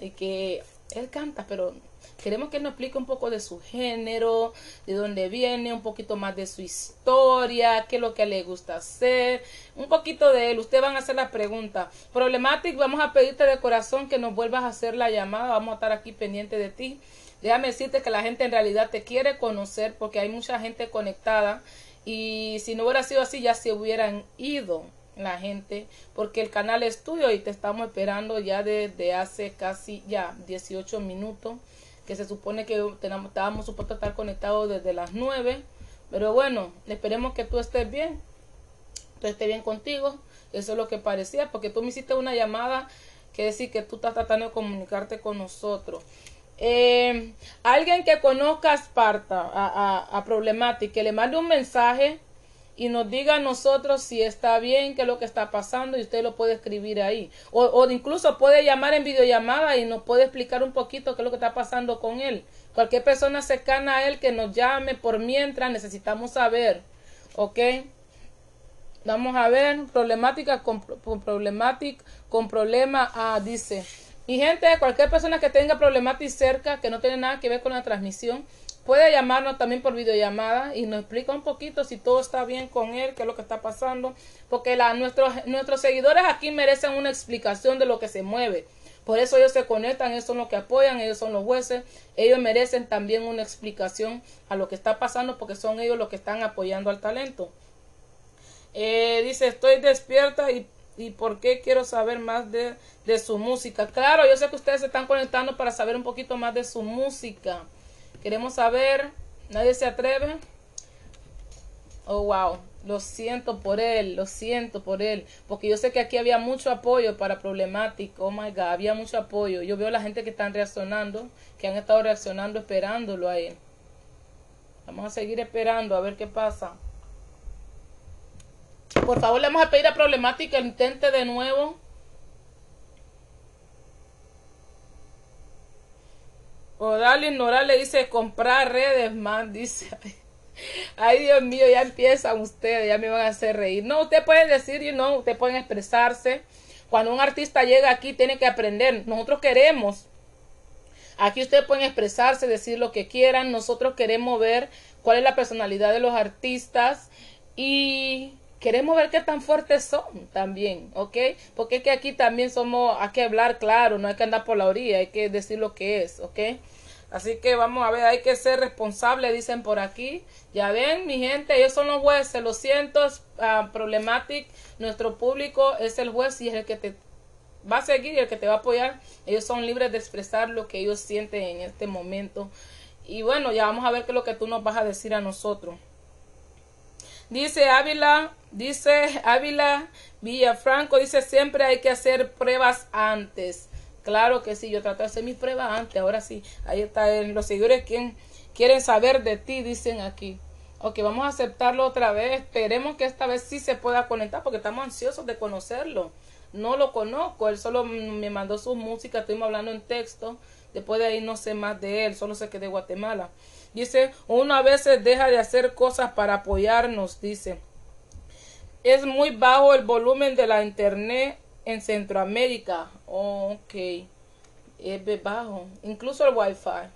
y que él canta, pero Queremos que nos explique un poco de su género, de dónde viene, un poquito más de su historia, qué es lo que le gusta hacer, un poquito de él. Ustedes van a hacer las preguntas. Problematic, vamos a pedirte de corazón que nos vuelvas a hacer la llamada. Vamos a estar aquí pendiente de ti. Déjame decirte que la gente en realidad te quiere conocer porque hay mucha gente conectada y si no hubiera sido así ya se hubieran ido la gente porque el canal es tuyo y te estamos esperando ya desde hace casi ya 18 minutos que se supone que tenemos, estábamos supuestos a estar conectados desde las 9 pero bueno, esperemos que tú estés bien tú estés bien contigo eso es lo que parecía porque tú me hiciste una llamada que decir que tú estás tratando de comunicarte con nosotros. Eh, alguien que conozca a Sparta, a, a, a Problematic, que le mande un mensaje y nos diga a nosotros si está bien, qué es lo que está pasando y usted lo puede escribir ahí. O, o incluso puede llamar en videollamada y nos puede explicar un poquito qué es lo que está pasando con él. Cualquier persona cercana a él que nos llame por mientras necesitamos saber. ¿Ok? Vamos a ver, problemática con, con problemática con problema. Ah, dice. Y gente, cualquier persona que tenga problemática cerca, que no tiene nada que ver con la transmisión, puede llamarnos también por videollamada y nos explica un poquito si todo está bien con él, qué es lo que está pasando, porque nuestros, nuestros seguidores aquí merecen una explicación de lo que se mueve. Por eso ellos se conectan, ellos son los que apoyan, ellos son los jueces, ellos merecen también una explicación a lo que está pasando porque son ellos los que están apoyando al talento. Eh, dice, estoy despierta y, y por qué quiero saber más de, de su música. Claro, yo sé que ustedes se están conectando para saber un poquito más de su música. Queremos saber, nadie se atreve. Oh, wow. Lo siento por él, lo siento por él. Porque yo sé que aquí había mucho apoyo para Problematic. Oh my God, había mucho apoyo. Yo veo la gente que están reaccionando, que han estado reaccionando, esperándolo a él. Vamos a seguir esperando a ver qué pasa. Por favor, le vamos a pedir a Problematic que intente de nuevo. Odalin Noral le dice comprar redes, man, dice. <laughs> Ay, Dios mío, ya empiezan ustedes, ya me van a hacer reír. No, usted puede decir, no, usted pueden expresarse. Cuando un artista llega aquí, tiene que aprender. Nosotros queremos. Aquí ustedes pueden expresarse, decir lo que quieran. Nosotros queremos ver cuál es la personalidad de los artistas y queremos ver qué tan fuertes son también, ¿ok? Porque es que aquí también somos, hay que hablar claro, no hay que andar por la orilla, hay que decir lo que es, ¿ok? Así que vamos a ver, hay que ser responsable, dicen por aquí. Ya ven, mi gente, ellos son los jueces, lo siento, es uh, problematic. Nuestro público es el juez y es el que te va a seguir y el que te va a apoyar. Ellos son libres de expresar lo que ellos sienten en este momento. Y bueno, ya vamos a ver qué es lo que tú nos vas a decir a nosotros. Dice Ávila, dice Ávila Villafranco, dice siempre hay que hacer pruebas antes. Claro que sí, yo trato de hacer mis pruebas antes, ahora sí. Ahí está, en los seguidores quien quieren saber de ti, dicen aquí. Ok, vamos a aceptarlo otra vez. Esperemos que esta vez sí se pueda conectar porque estamos ansiosos de conocerlo. No lo conozco, él solo me mandó su música, estuvimos hablando en texto. Después de ahí no sé más de él, solo sé que de Guatemala. Dice, uno a veces deja de hacer cosas para apoyarnos, dice. Es muy bajo el volumen de la internet en Centroamérica. ok. Es bajo. Incluso el wifi.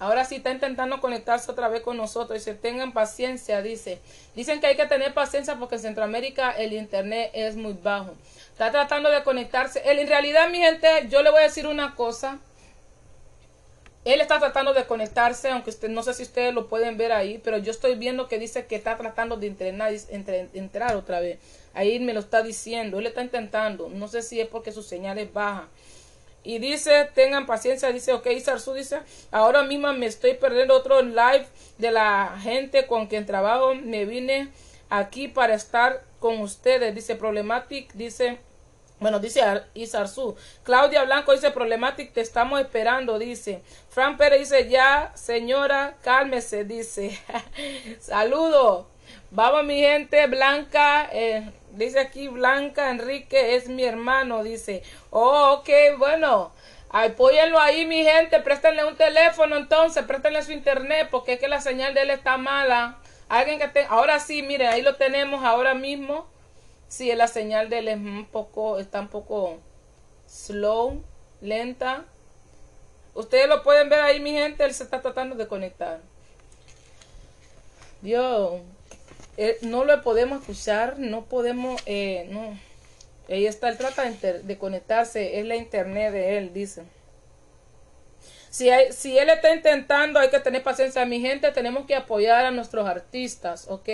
Ahora sí está intentando conectarse otra vez con nosotros. Dice, tengan paciencia, dice. Dicen que hay que tener paciencia porque en Centroamérica el internet es muy bajo. Está tratando de conectarse. En realidad, mi gente, yo le voy a decir una cosa. Él está tratando de conectarse, aunque usted, no sé si ustedes lo pueden ver ahí, pero yo estoy viendo que dice que está tratando de entrenar, entre, entrar otra vez. Ahí me lo está diciendo, él está intentando, no sé si es porque su señal es baja. Y dice, tengan paciencia, dice, ok, Sarsu dice, ahora mismo me estoy perdiendo otro live de la gente con quien trabajo, me vine aquí para estar con ustedes, dice Problematic, dice, bueno, dice Isarzu. Claudia Blanco dice, Problematic, te estamos esperando, dice. Fran Pérez dice, ya, señora, cálmese, dice. <laughs> Saludo. Vamos, mi gente, Blanca, eh, dice aquí Blanca Enrique, es mi hermano, dice. Oh, ok, bueno. Apóyenlo ahí, mi gente, préstenle un teléfono entonces, préstenle su internet, porque es que la señal de él está mala. Alguien que te... Ahora sí, mire, ahí lo tenemos ahora mismo. Sí, la señal de él es un poco, está un poco slow, lenta. Ustedes lo pueden ver ahí, mi gente, él se está tratando de conectar. Dios, eh, no lo podemos escuchar, no podemos, eh, no. Ahí está, él trata de, conectarse, es la internet de él, dice. Si, si él está intentando, hay que tener paciencia. Mi gente, tenemos que apoyar a nuestros artistas, ¿ok?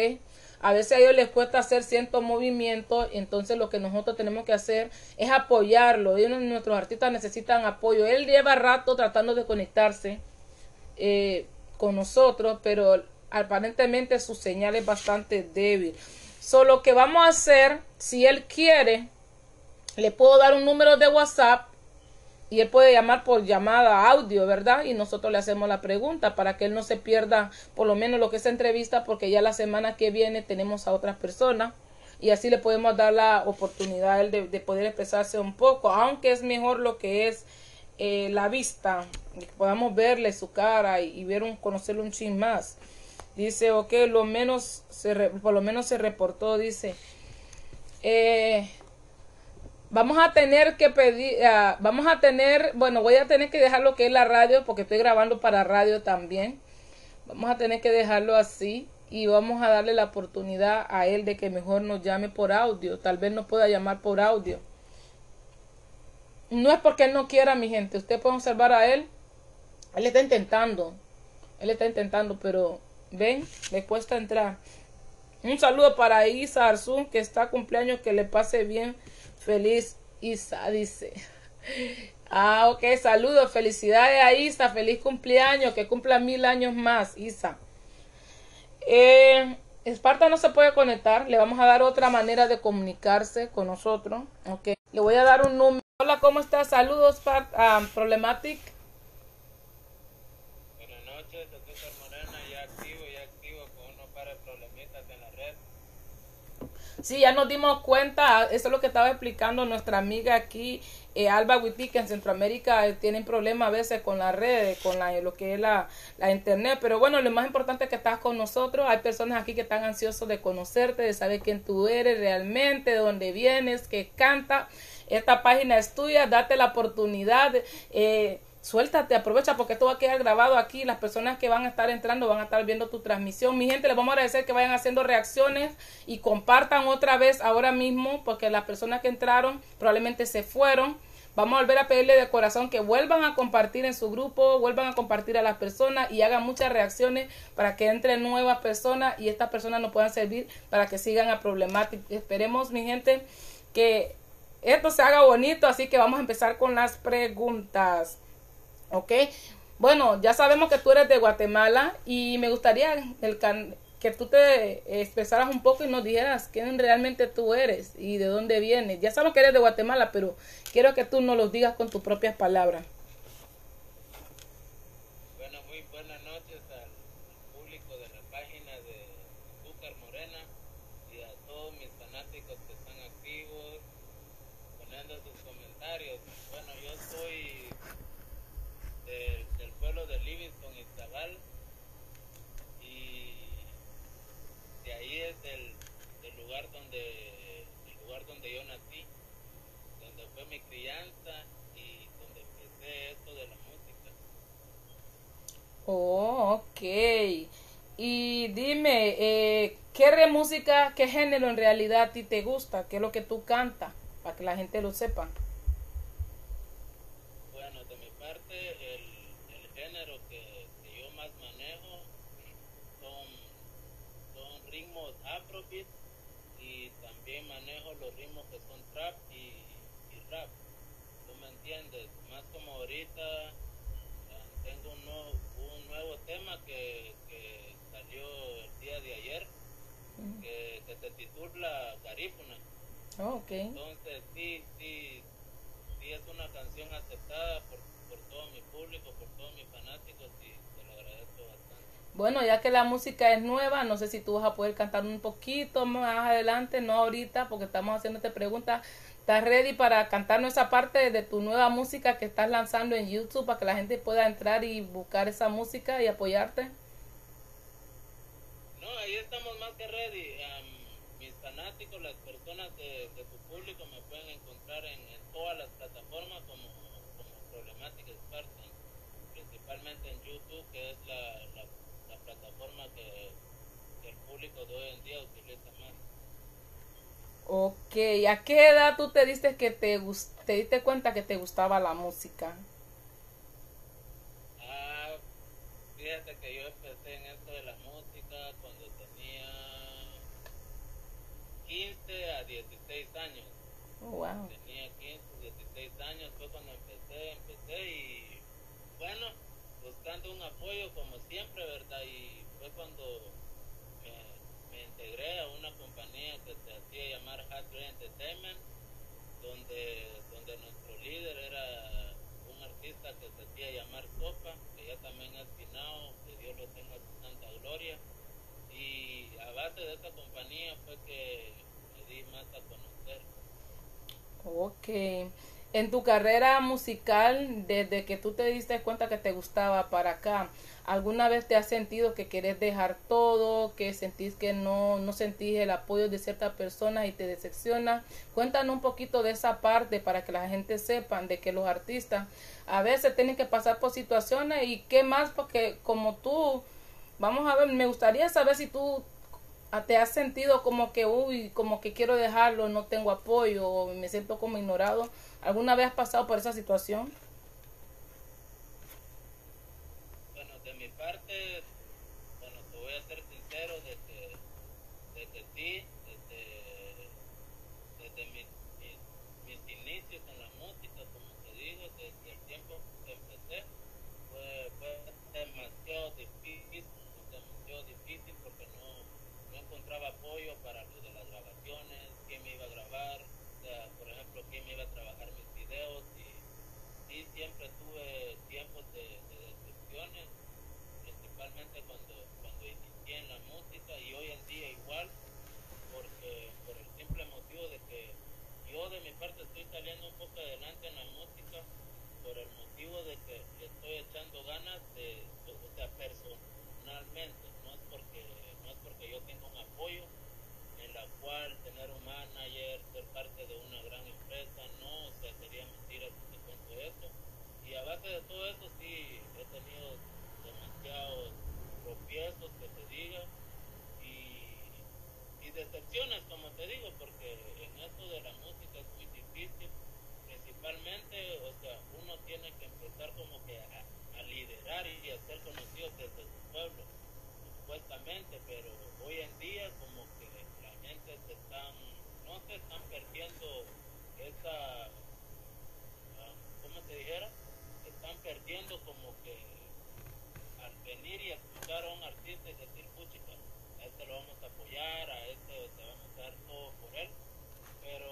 A veces a ellos les cuesta hacer cierto movimiento, entonces lo que nosotros tenemos que hacer es apoyarlo. Ellos, nuestros artistas necesitan apoyo. Él lleva rato tratando de conectarse eh, con nosotros, pero aparentemente su señal es bastante débil. Solo que vamos a hacer, si él quiere, le puedo dar un número de WhatsApp y él puede llamar por llamada audio, ¿verdad? Y nosotros le hacemos la pregunta para que él no se pierda por lo menos lo que es entrevista, porque ya la semana que viene tenemos a otras personas y así le podemos dar la oportunidad a él de, de poder expresarse un poco, aunque es mejor lo que es eh, la vista, que podamos verle su cara y, ver un, conocerlo un chin más. Dice, ok, lo menos se re- por lo menos se reportó, dice, eh, Vamos a tener que pedir, ah, vamos a tener, bueno, voy a tener que dejar lo que es la radio porque estoy grabando para radio también. Vamos a tener que dejarlo así y vamos a darle la oportunidad a él de que mejor nos llame por audio. Tal vez nos pueda llamar por audio. No es porque él no quiera, mi gente. Usted puede observar a él. Él está intentando. Él está intentando, pero ven, le cuesta entrar. Un saludo para Isa Arzún, que está cumpleaños, que le pase bien. Feliz Isa, dice. Ah, ok, saludos, felicidades a Isa, feliz cumpleaños, que cumpla mil años más, Isa. Eh, Esparta no se puede conectar, le vamos a dar otra manera de comunicarse con nosotros, ok. Le voy a dar un número. Hola, ¿cómo estás? Saludos, Spart- ah, Problematic. Buenas noches, soy César Morena, ya activo, ya activo con unos par de problemitas en la red. Sí, ya nos dimos cuenta, eso es lo que estaba explicando nuestra amiga aquí, eh, Alba Witty, que en Centroamérica eh, tienen problemas a veces con las redes, con la, lo que es la, la internet, pero bueno, lo más importante es que estás con nosotros, hay personas aquí que están ansiosos de conocerte, de saber quién tú eres realmente, de dónde vienes, que canta, esta página es tuya, date la oportunidad, eh, suéltate, aprovecha porque esto va a quedar grabado aquí. Las personas que van a estar entrando van a estar viendo tu transmisión. Mi gente, les vamos a agradecer que vayan haciendo reacciones y compartan otra vez ahora mismo porque las personas que entraron probablemente se fueron. Vamos a volver a pedirle de corazón que vuelvan a compartir en su grupo, vuelvan a compartir a las personas y hagan muchas reacciones para que entren nuevas personas y estas personas nos puedan servir para que sigan a Problematic. Esperemos, mi gente, que esto se haga bonito, así que vamos a empezar con las preguntas. ¿Ok? Bueno, ya sabemos que tú eres de Guatemala y me gustaría el can- que tú te expresaras un poco y nos dijeras quién realmente tú eres y de dónde vienes. Ya sabemos que eres de Guatemala, pero quiero que tú nos lo digas con tus propias palabras. Bueno, muy buenas noches al, al público de la página de Azúcar Morena y a todos mis fanáticos que están activos, poniendo sus comentarios. Bueno, yo soy de- del pueblo de Livingston, Izabal, y de ahí es el, el lugar donde el lugar donde yo nací, donde fue mi crianza y donde empecé esto de la música. Oh, ok. Y dime, eh, ¿qué re música, qué género en realidad a ti te gusta? ¿Qué es lo que tú cantas? Para que la gente lo sepa. Bueno, de mi parte, el, el género que, que yo más manejo son, son ritmos afrobeat y también manejo los ritmos que son trap y, y rap. ¿Tú me entiendes? Más como ahorita ah, tengo un nuevo, un nuevo tema que, que salió el día de ayer que, que se titula Garífuna. Oh, ok. Entonces, sí, sí, sí es una canción aceptada por, por todo mi público, por todos mis fanáticos y te lo agradezco bastante. Bueno, ya que la música es nueva, no sé si tú vas a poder cantar un poquito más adelante, no ahorita, porque estamos haciéndote preguntas. ¿Estás ready para cantarnos esa parte de tu nueva música que estás lanzando en YouTube para que la gente pueda entrar y buscar esa música y apoyarte? No, ahí estamos más que ready. Mis fanáticos, las personas de, tu público me pueden encontrar en, todas las plataformas como, como Problematic Spartan, principalmente en YouTube, que es la, la, la plataforma que, que el público de hoy en día utiliza. Ok, ¿a qué edad tú te diste que te, te diste cuenta que te gustaba la música? fíjate que yo empecé en esto de la música cuando tenía 15 a 16 años. Oh, wow. Tenía 15, 16 años, fue cuando empecé, empecé y bueno, buscando un apoyo como siempre, ¿verdad? Y fue cuando una compañía que se hacía llamar Hard Ray Entertainment, donde, donde nuestro líder era un artista que se hacía llamar Sopa, que ya también es finado, que Dios lo tenga en su santa gloria. Y a base de esa compañía fue que me di más a conocer. Ok. En tu carrera musical, desde que tú te diste cuenta que te gustaba para acá, ¿alguna vez te has sentido que querés dejar todo, que sentís que no, no sentís el apoyo de ciertas personas y te decepciona? Cuéntanos un poquito de esa parte para que la gente sepa de que los artistas a veces tienen que pasar por situaciones y qué más, porque como tú, vamos a ver, me gustaría saber si tú te has sentido como que, uy, como que quiero dejarlo, no tengo apoyo, o me siento como ignorado. ¿Alguna vez has pasado por esa situación? Bueno, de mi parte, bueno, te voy a ser sincero de que, de que sí, desde, desde mis, mis, mis inicios en la música, como te digo, desde el tiempo que empecé, fue, fue demasiado difícil, demasiado difícil porque no, no encontraba apoyo para lo de las grabaciones, quién me iba a grabar, o sea, por ejemplo, quién iba a trabajar mis videos y sí siempre tuve tiempos de, de decepciones, principalmente cuando, cuando inicié en la música y hoy en día igual, porque por el simple motivo de que yo de mi parte estoy saliendo un poco adelante en la música, por el motivo de que le estoy echando ganas de, o sea, personalmente, no es porque, no es porque yo tenga un apoyo en la cual tener un manager, ser parte de una gran empresa, no, o sea, sería mentira si te cuento eso. Y a base de todo eso sí he tenido demasiados tropiezos, que te diga, y, y decepciones, como te digo, porque en esto de la música es muy difícil, principalmente, o sea, uno tiene que empezar como que a, a liderar y a ser conocido desde su pueblo, supuestamente, pero hoy en día como que la gente se están, no se están perdiendo esa, ah, ¿cómo te dijera? Están perdiendo como que al venir y escuchar a un artista y decir, puchica, a este lo vamos a apoyar, a este sea, vamos a dar todo por él, pero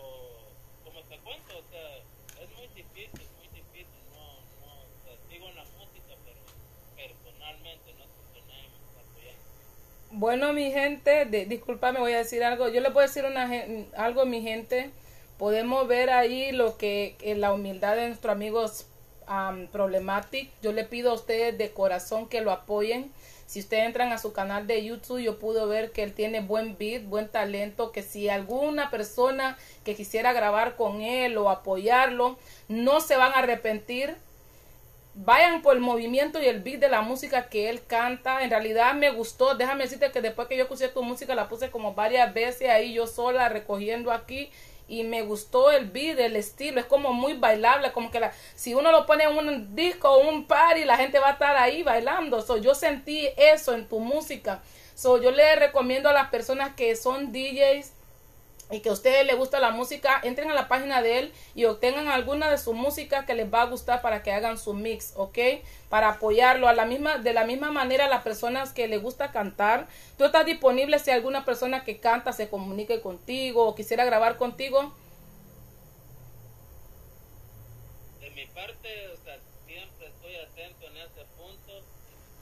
como te cuento, o sea, es muy difícil, muy difícil, no, no, o sea, sigo en la música, pero personalmente, no es porque nadie me. Bueno, mi gente, de, disculpame, voy a decir algo. Yo voy a decir una, algo, mi gente. Podemos ver ahí lo que la humildad de nuestros amigos um, Problematic. Yo le pido a ustedes de corazón que lo apoyen. Si ustedes entran a su canal de YouTube, yo pude ver que él tiene buen beat, buen talento, que si alguna persona que quisiera grabar con él o apoyarlo, no se van a arrepentir vayan por el movimiento y el beat de la música que él canta. En realidad me gustó. Déjame decirte que después que yo escuché tu música la puse como varias veces ahí yo sola recogiendo aquí y me gustó el beat, el estilo, es como muy bailable, como que la, si uno lo pone en un disco o un party, la gente va a estar ahí bailando. So, yo sentí eso en tu música. So, yo le recomiendo a las personas que son DJs y que a ustedes les gusta la música, entren a la página de él y obtengan alguna de su música que les va a gustar para que hagan su mix, ¿ok? Para apoyarlo a la misma, de la misma manera las personas que les gusta cantar, tú estás disponible si alguna persona que canta se comunique contigo o quisiera grabar contigo. De mi parte, o sea, siempre estoy atento en ese punto,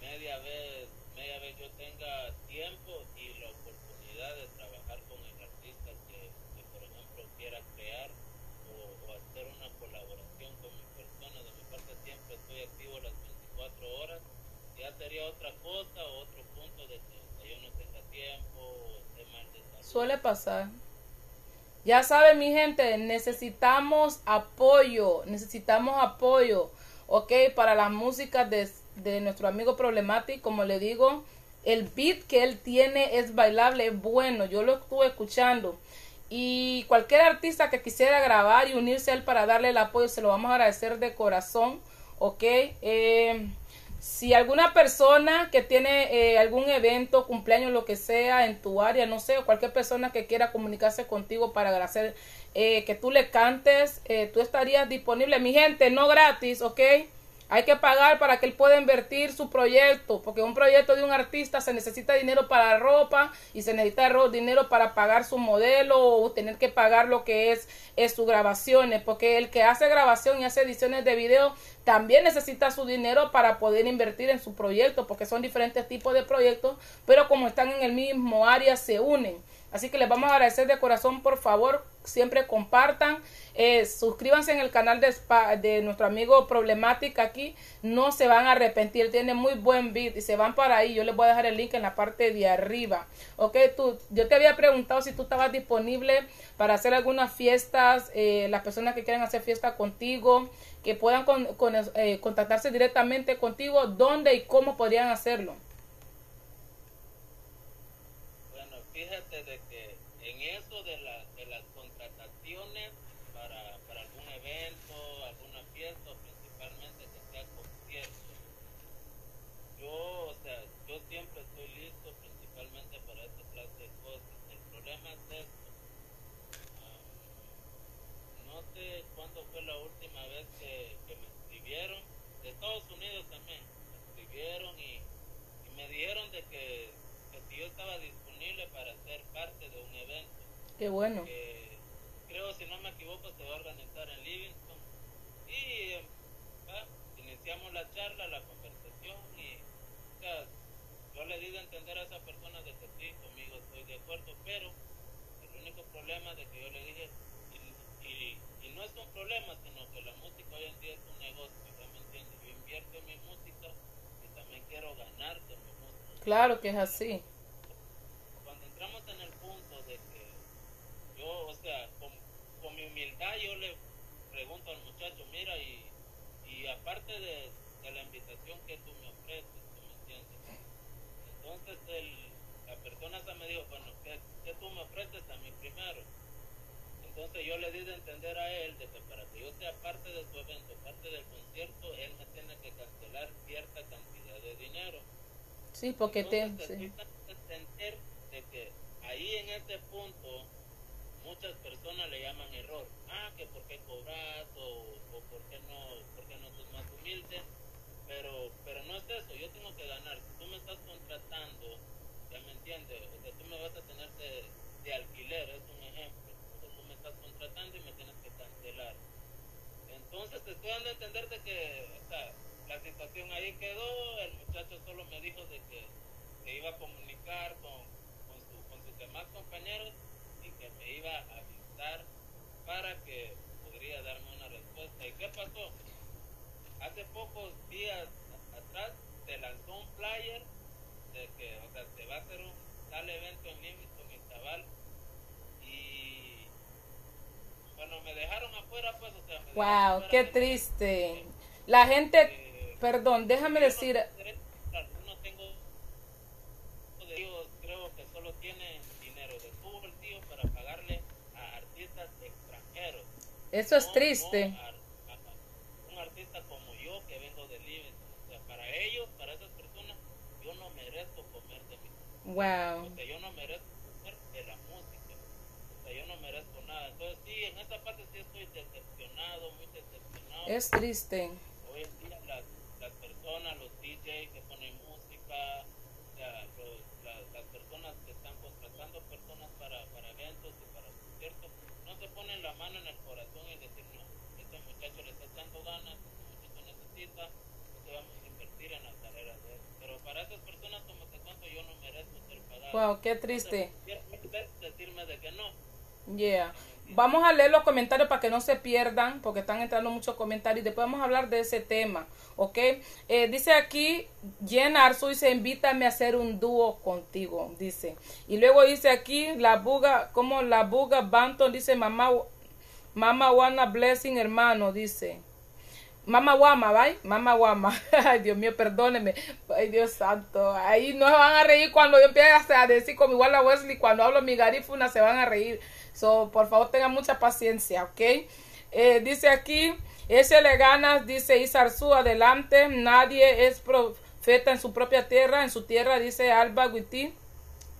media vez, media vez yo tenga tiempo y la oportunidad de trabajar con el artista que, que, por ejemplo, quiera crear o, o hacer una colaboración con mi persona. De mi parte siempre estoy activo las 24 horas. Ya otra cosa otro punto de no o mal de. Suele pasar. Ya saben, mi gente, necesitamos apoyo, necesitamos apoyo, ¿ok? Para la música de, de nuestro amigo Problematic, como le digo, el beat que él tiene es bailable, es bueno, yo lo estuve escuchando. Y cualquier artista que quisiera grabar y unirse a él para darle el apoyo, se lo vamos a agradecer de corazón, ¿ok? Eh, si alguna persona que tiene eh, algún evento, cumpleaños, lo que sea en tu área, no sé, o cualquier persona que quiera comunicarse contigo para hacer eh, que tú le cantes, eh, tú estarías disponible. Mi gente, no gratis, ¿ok? Hay que pagar para que él pueda invertir su proyecto, porque un proyecto de un artista se necesita dinero para ropa y se necesita dinero para pagar su modelo o tener que pagar lo que es, es sus grabaciones, porque el que hace grabación y hace ediciones de video también necesita su dinero para poder invertir en su proyecto, porque son diferentes tipos de proyectos, pero como están en el mismo área se unen. Así que les vamos a agradecer de corazón, por favor, siempre compartan, eh, suscríbanse en el canal de, nuestro amigo Problemática aquí, no se van a arrepentir, tiene muy buen beat y se van para ahí, yo les voy a dejar el link en la parte de arriba, ok, tú, yo te había preguntado si tú estabas disponible para hacer algunas fiestas, eh, las personas que quieren hacer fiesta contigo, que puedan eh, contactarse directamente contigo, dónde y cómo podrían hacerlo. Bueno, fíjate de que en eso de, la, de las contrataciones para, para algún evento, alguna fiesta, principalmente que sea concierto, yo, o sea, yo siempre estoy listo principalmente para esta clase de cosas. El problema es esto. Ah, no sé cuándo fue la última vez que, que me escribieron, de Estados Unidos también, me escribieron y, y me dijeron de que, que si yo estaba disponible para ser parte de un evento. Qué bueno. que creo, si no me equivoco, se va a organizar en Livingston. Y eh, ah, iniciamos la charla, la conversación y o sea, yo le di de entender a esa persona de que sí, conmigo estoy de acuerdo, pero el único problema de que yo le dije, y, y, y no es un problema, sino que la música hoy en día es un negocio, ¿ya me entiendes? Yo invierto en mi música y también quiero ganar de mi música. Claro que es así. Cuando entramos en el punto de que yo, o sea, con, con mi humildad yo le pregunto al muchacho, mira, y, y aparte de, de la invitación que tú me ofreces, ¿tú me entiendes? Entonces el, la persona esa me dijo, bueno, ¿qué, qué tú me ofreces a mí primero? Entonces yo le di de entender a él de que para que yo sea parte de su evento, parte del concierto, él me tiene que cancelar cierta cantidad de dinero. Sí, porque te... Entonces, sí. dando a entender de que ahí en ese punto muchas personas le llaman error. Ah, que por qué cobras o, o por no, por qué no sos más humilde. Pero, pero no es eso, yo tengo que ganar. Si tú me estás contratando, ya me entiendes, o sea, tú me vas a tener de, alquiler, es un ejemplo. O sea, tú me estás contratando y me tienes que cancelar. Entonces te estoy dando a entender de que, o sea, la situación ahí quedó, el muchacho solo me dijo de que se iba a comunicar con, con, su, con sus demás compañeros que me iba a avisar para que podría darme una respuesta. ¿Y qué pasó? Hace pocos días atrás se lanzó un flyer de que, o sea, se va a hacer un tal evento en Livingston y Tabal y bueno, me dejaron afuera pues, o sea, me Wow, qué triste. La gente, eh, perdón, déjame decir, no tengo de ellos, creo que solo tienen dinero de su bolsillo para pagarle a artistas extranjeros. Eso es triste. un artista como yo que vengo de Livingston. O sea, para ellos, para esas personas, yo no merezco comer de mi Wow. o sea, yo no merezco comer de la música. O sea, yo no merezco nada. Entonces, sí, en esa parte sí estoy decepcionado, muy decepcionado. Es triste. Hoy en día las, las personas, los DJs que ponen música, o sea, los, la- las personas que están contratando personas para, para eventos y para conciertos, no se ponen la mano en el corazón y decir, no, este muchacho le está echando ganas, este muchacho necesita, entonces vamos a invertir en la carrera de él. Pero para esas personas, como te cuento, yo no merezco ser pagado. Wow, qué triste. Entonces, decirme de que no. Yeah. Vamos a leer los comentarios para que no se pierdan, porque están entrando muchos comentarios y después vamos a hablar de ese tema, ¿ok? Eh, dice aquí, Jen Arzu dice, invítame a hacer un dúo contigo, dice. Y luego dice aquí, la buga, como la buga Banton, dice, mamá, mamá wanna blessing, hermano, dice. Mama Guama, ¿vale? Mama Guama. <laughs> Ay, Dios mío, perdóneme. Ay, Dios santo. Ahí no se van a reír cuando yo empiece a decir como igual a Wesley, cuando hablo mi garífuna se van a reír. So, por favor, tengan mucha paciencia, ¿ok? Eh, dice aquí, ese le ganas, dice Isarzú, adelante. Nadie es profeta en su propia tierra, en su tierra, dice Alba Guití.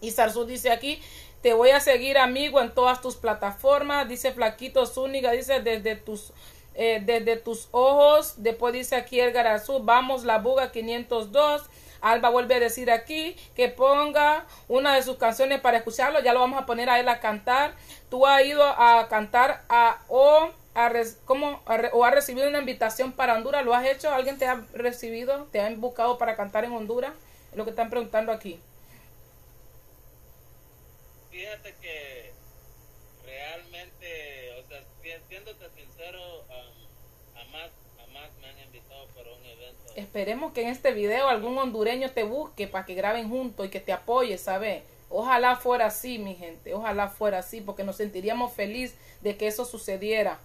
Isarzú dice aquí, te voy a seguir amigo en todas tus plataformas, dice Flaquito Zúñiga, dice desde tus eh, desde tus ojos, después dice aquí el Garazú, vamos la buga 502. Alba vuelve a decir aquí que ponga una de sus canciones para escucharlo. Ya lo vamos a poner a él a cantar. Tú has ido a cantar a o a ¿cómo? o has recibido una invitación para Honduras. ¿Lo has hecho? ¿Alguien te ha recibido? ¿Te han buscado para cantar en Honduras? Es lo que están preguntando aquí. Fíjate que realmente, o sea, siéndote sincero, um, jamás, jamás me han invitado para un evento. Esperemos que en este video algún hondureño te busque para que graben juntos y que te apoye, ¿sabes? Ojalá fuera así, mi gente, ojalá fuera así, porque nos sentiríamos felices de que eso sucediera.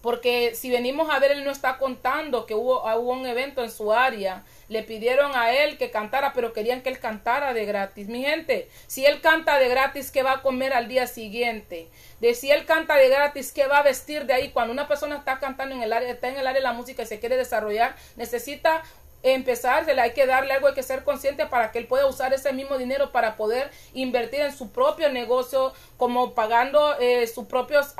Porque si venimos a ver, él no está contando que hubo, hubo, un evento en su área. Le pidieron a él que cantara, pero querían que él cantara de gratis. Mi gente, si él canta de gratis, ¿qué va a comer al día siguiente? De si él canta de gratis, ¿qué va a vestir de ahí? Cuando una persona está cantando en el área, está en el área de la música y se quiere desarrollar, necesita empezar, hay que darle algo, hay que ser consciente para que él pueda usar ese mismo dinero para poder invertir en su propio negocio, como pagando eh, sus propios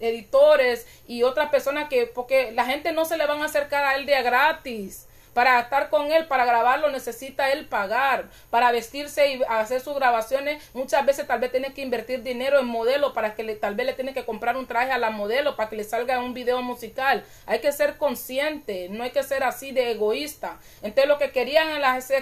editores y otras personas que, porque la gente no se le van a acercar a él de gratis. Para estar con él, para grabarlo, necesita él pagar. Para vestirse y hacer sus grabaciones, muchas veces tal vez tiene que invertir dinero en modelo para que le, tal vez le tiene que comprar un traje a la modelo para que le salga un video musical. Hay que ser consciente, no hay que ser así de egoísta. Entonces lo que querían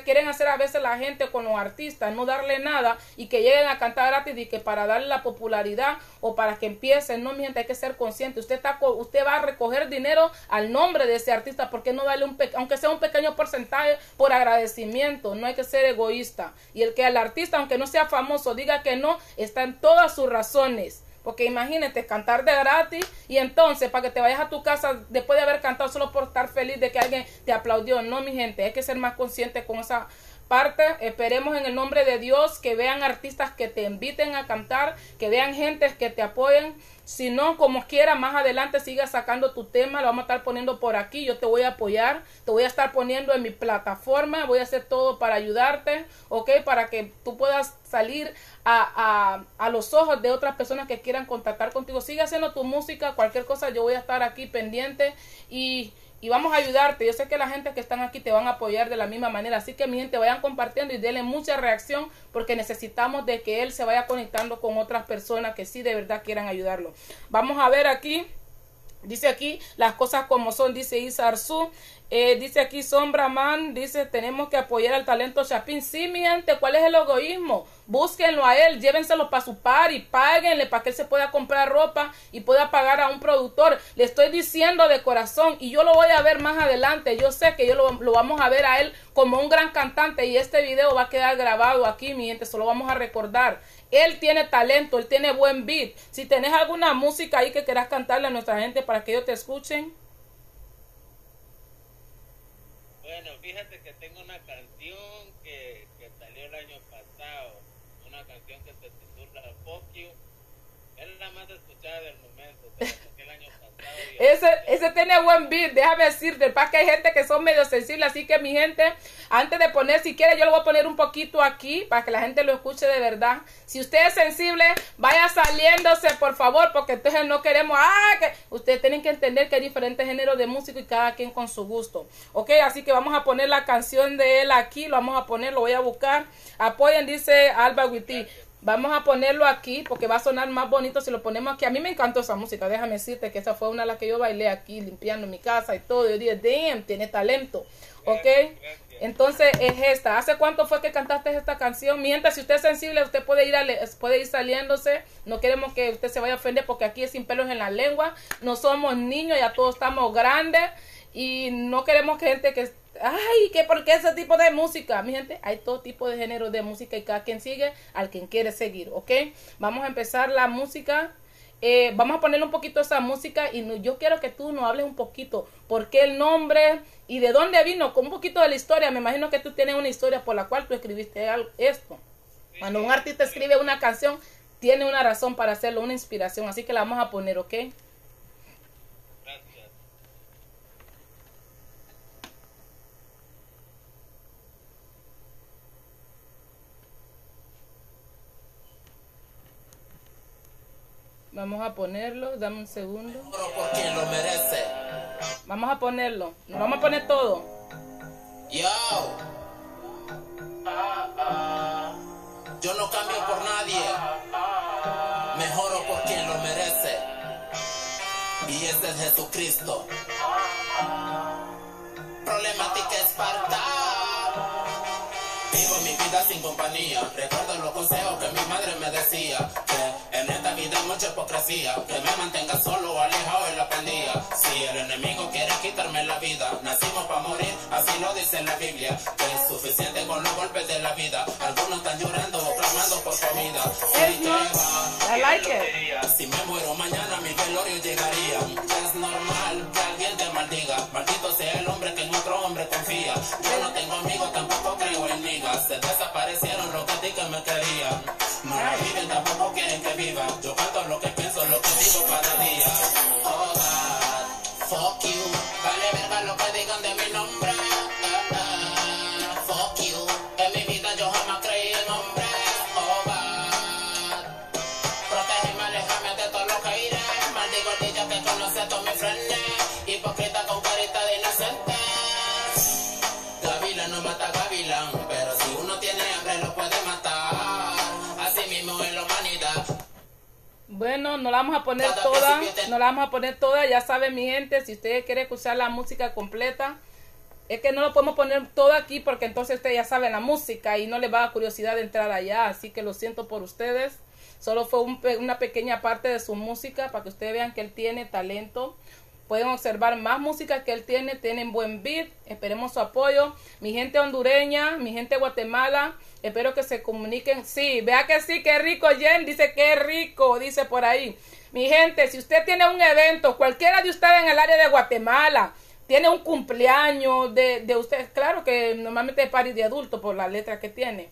quieren hacer a veces la gente con los artistas, no darle nada y que lleguen a cantar gratis y que para darle la popularidad o para que empiecen, no miente, hay que ser consciente. Usted está usted va a recoger dinero al nombre de ese artista, porque no darle un aunque sea un pequeño porcentaje por agradecimiento, no hay que ser egoísta. Y el que al artista, aunque no sea famoso, diga que no, está en todas sus razones. Porque imagínate cantar de gratis y entonces para que te vayas a tu casa después de haber cantado solo por estar feliz de que alguien te aplaudió. No, mi gente, hay que ser más consciente con esa parte. Esperemos en el nombre de Dios que vean artistas que te inviten a cantar, que vean gentes que te apoyen si no, como quiera, más adelante siga sacando tu tema, lo vamos a estar poniendo por aquí. Yo te voy a apoyar, te voy a estar poniendo en mi plataforma, voy a hacer todo para ayudarte, ¿ok? Para que tú puedas salir a, a, a los ojos de otras personas que quieran contactar contigo. Sigue haciendo tu música, cualquier cosa, yo voy a estar aquí pendiente y y vamos a ayudarte. Yo sé que la gente que están aquí te van a apoyar de la misma manera. Así que mi gente vayan compartiendo y denle mucha reacción porque necesitamos de que él se vaya conectando con otras personas que sí de verdad quieran ayudarlo. Vamos a ver aquí. Dice aquí las cosas como son, dice Isarzu. Eh, dice aquí Sombra Man, dice tenemos que apoyar al talento Chapín. Sí, mi gente, ¿cuál es el egoísmo? Búsquenlo a él, llévenselo para su par y páguenle para que él se pueda comprar ropa y pueda pagar a un productor. Le estoy diciendo de corazón y yo lo voy a ver más adelante. Yo sé que yo lo, vamos a ver a él como un gran cantante y este video va a quedar grabado aquí, mi gente, se lo vamos a recordar. Él tiene talento, él tiene buen beat. Si tenés alguna música ahí que quieras cantarle a nuestra gente para que ellos te escuchen. Bueno, fíjate que tengo una canción que, que salió el año pasado, una canción que se titula Fuck. Es la más escuchada del momento. Ese, ese tiene buen beat, déjame decirte, para que hay gente que son medio sensibles, así que mi gente, antes de poner, si quiere, yo lo voy a poner un poquito aquí para que la gente lo escuche de verdad. Si usted es sensible, vaya saliéndose, por favor, porque entonces no queremos, ah, que ustedes tienen que entender que hay diferentes géneros de música y cada quien con su gusto. Ok, así que vamos a poner la canción de él aquí, lo vamos a poner, lo voy a buscar. Apoyen, dice Alba Witty. Vamos a ponerlo aquí porque va a sonar más bonito si lo ponemos aquí. A mí me encantó esa música, déjame decirte que esa fue una de las que yo bailé aquí limpiando mi casa y todo. Yo dije, damn, tiene talento. ¿Ok? Entonces es esta. ¿Hace cuánto fue que cantaste esta canción? Mientras, si usted es sensible, usted puede ir, a puede ir saliéndose. No queremos que usted se vaya a ofender porque aquí es sin pelos en la lengua. No somos niños, ya todos estamos grandes. Y no queremos que gente que Ay, ¿qué? ¿Por qué ese tipo de música? Mi gente, hay todo tipo de género de música y cada quien sigue al quien quiere seguir, ¿ok? Vamos a empezar la música. Eh, vamos a ponerle un poquito esa música y yo quiero que tú nos hables un poquito por qué el nombre y de dónde vino, con un poquito de la historia. Me imagino que tú tienes una historia por la cual tú escribiste esto. Cuando un artista escribe una canción, tiene una razón para hacerlo, una inspiración. Así que la vamos a poner, ¿ok? Vamos a ponerlo, dame un segundo. Lo merece. Vamos a ponerlo. Nos vamos a poner todo. Yo. Yo no cambio por nadie. Mejoro por quien lo merece. Y ese es Jesucristo. Problemática Esparta. Vivo mi vida sin compañía. Recuerdo los consejos que mi madre me decía. Que en esta vida hay mucha hipocresía. Que me mantenga solo, alejado en la pandilla. Si el enemigo quiere quitarme la vida, nacimos para morir, así lo dice la Biblia. Que es suficiente con los golpes de la vida. Algunos están llorando o clamando por comida. Sí, que va. I like it. Si me muero mañana mi velorio llegaría. Es normal que alguien te maldiga. Maldito sea el Yo no tengo amigos, tampoco creo en migas. Se desaparecieron los que me querían. No viven, tampoco quieren que viva. Yo la vamos a poner toda, no la vamos a poner toda, ya saben mi gente, si ustedes quieren escuchar la música completa, es que no lo podemos poner todo aquí porque entonces ustedes ya saben la música y no les va a dar curiosidad de entrar allá, así que lo siento por ustedes, solo fue un una pequeña parte de su música para que ustedes vean que él tiene talento. Pueden observar más música que él tiene, tienen buen beat, esperemos su apoyo. Mi gente hondureña, mi gente de Guatemala, espero que se comuniquen. Sí, vea que sí, qué rico, Jen, dice que rico, dice por ahí. Mi gente, si usted tiene un evento, cualquiera de ustedes en el área de Guatemala, tiene un cumpleaños de, de usted, claro que normalmente es party de adulto por la letra que tiene,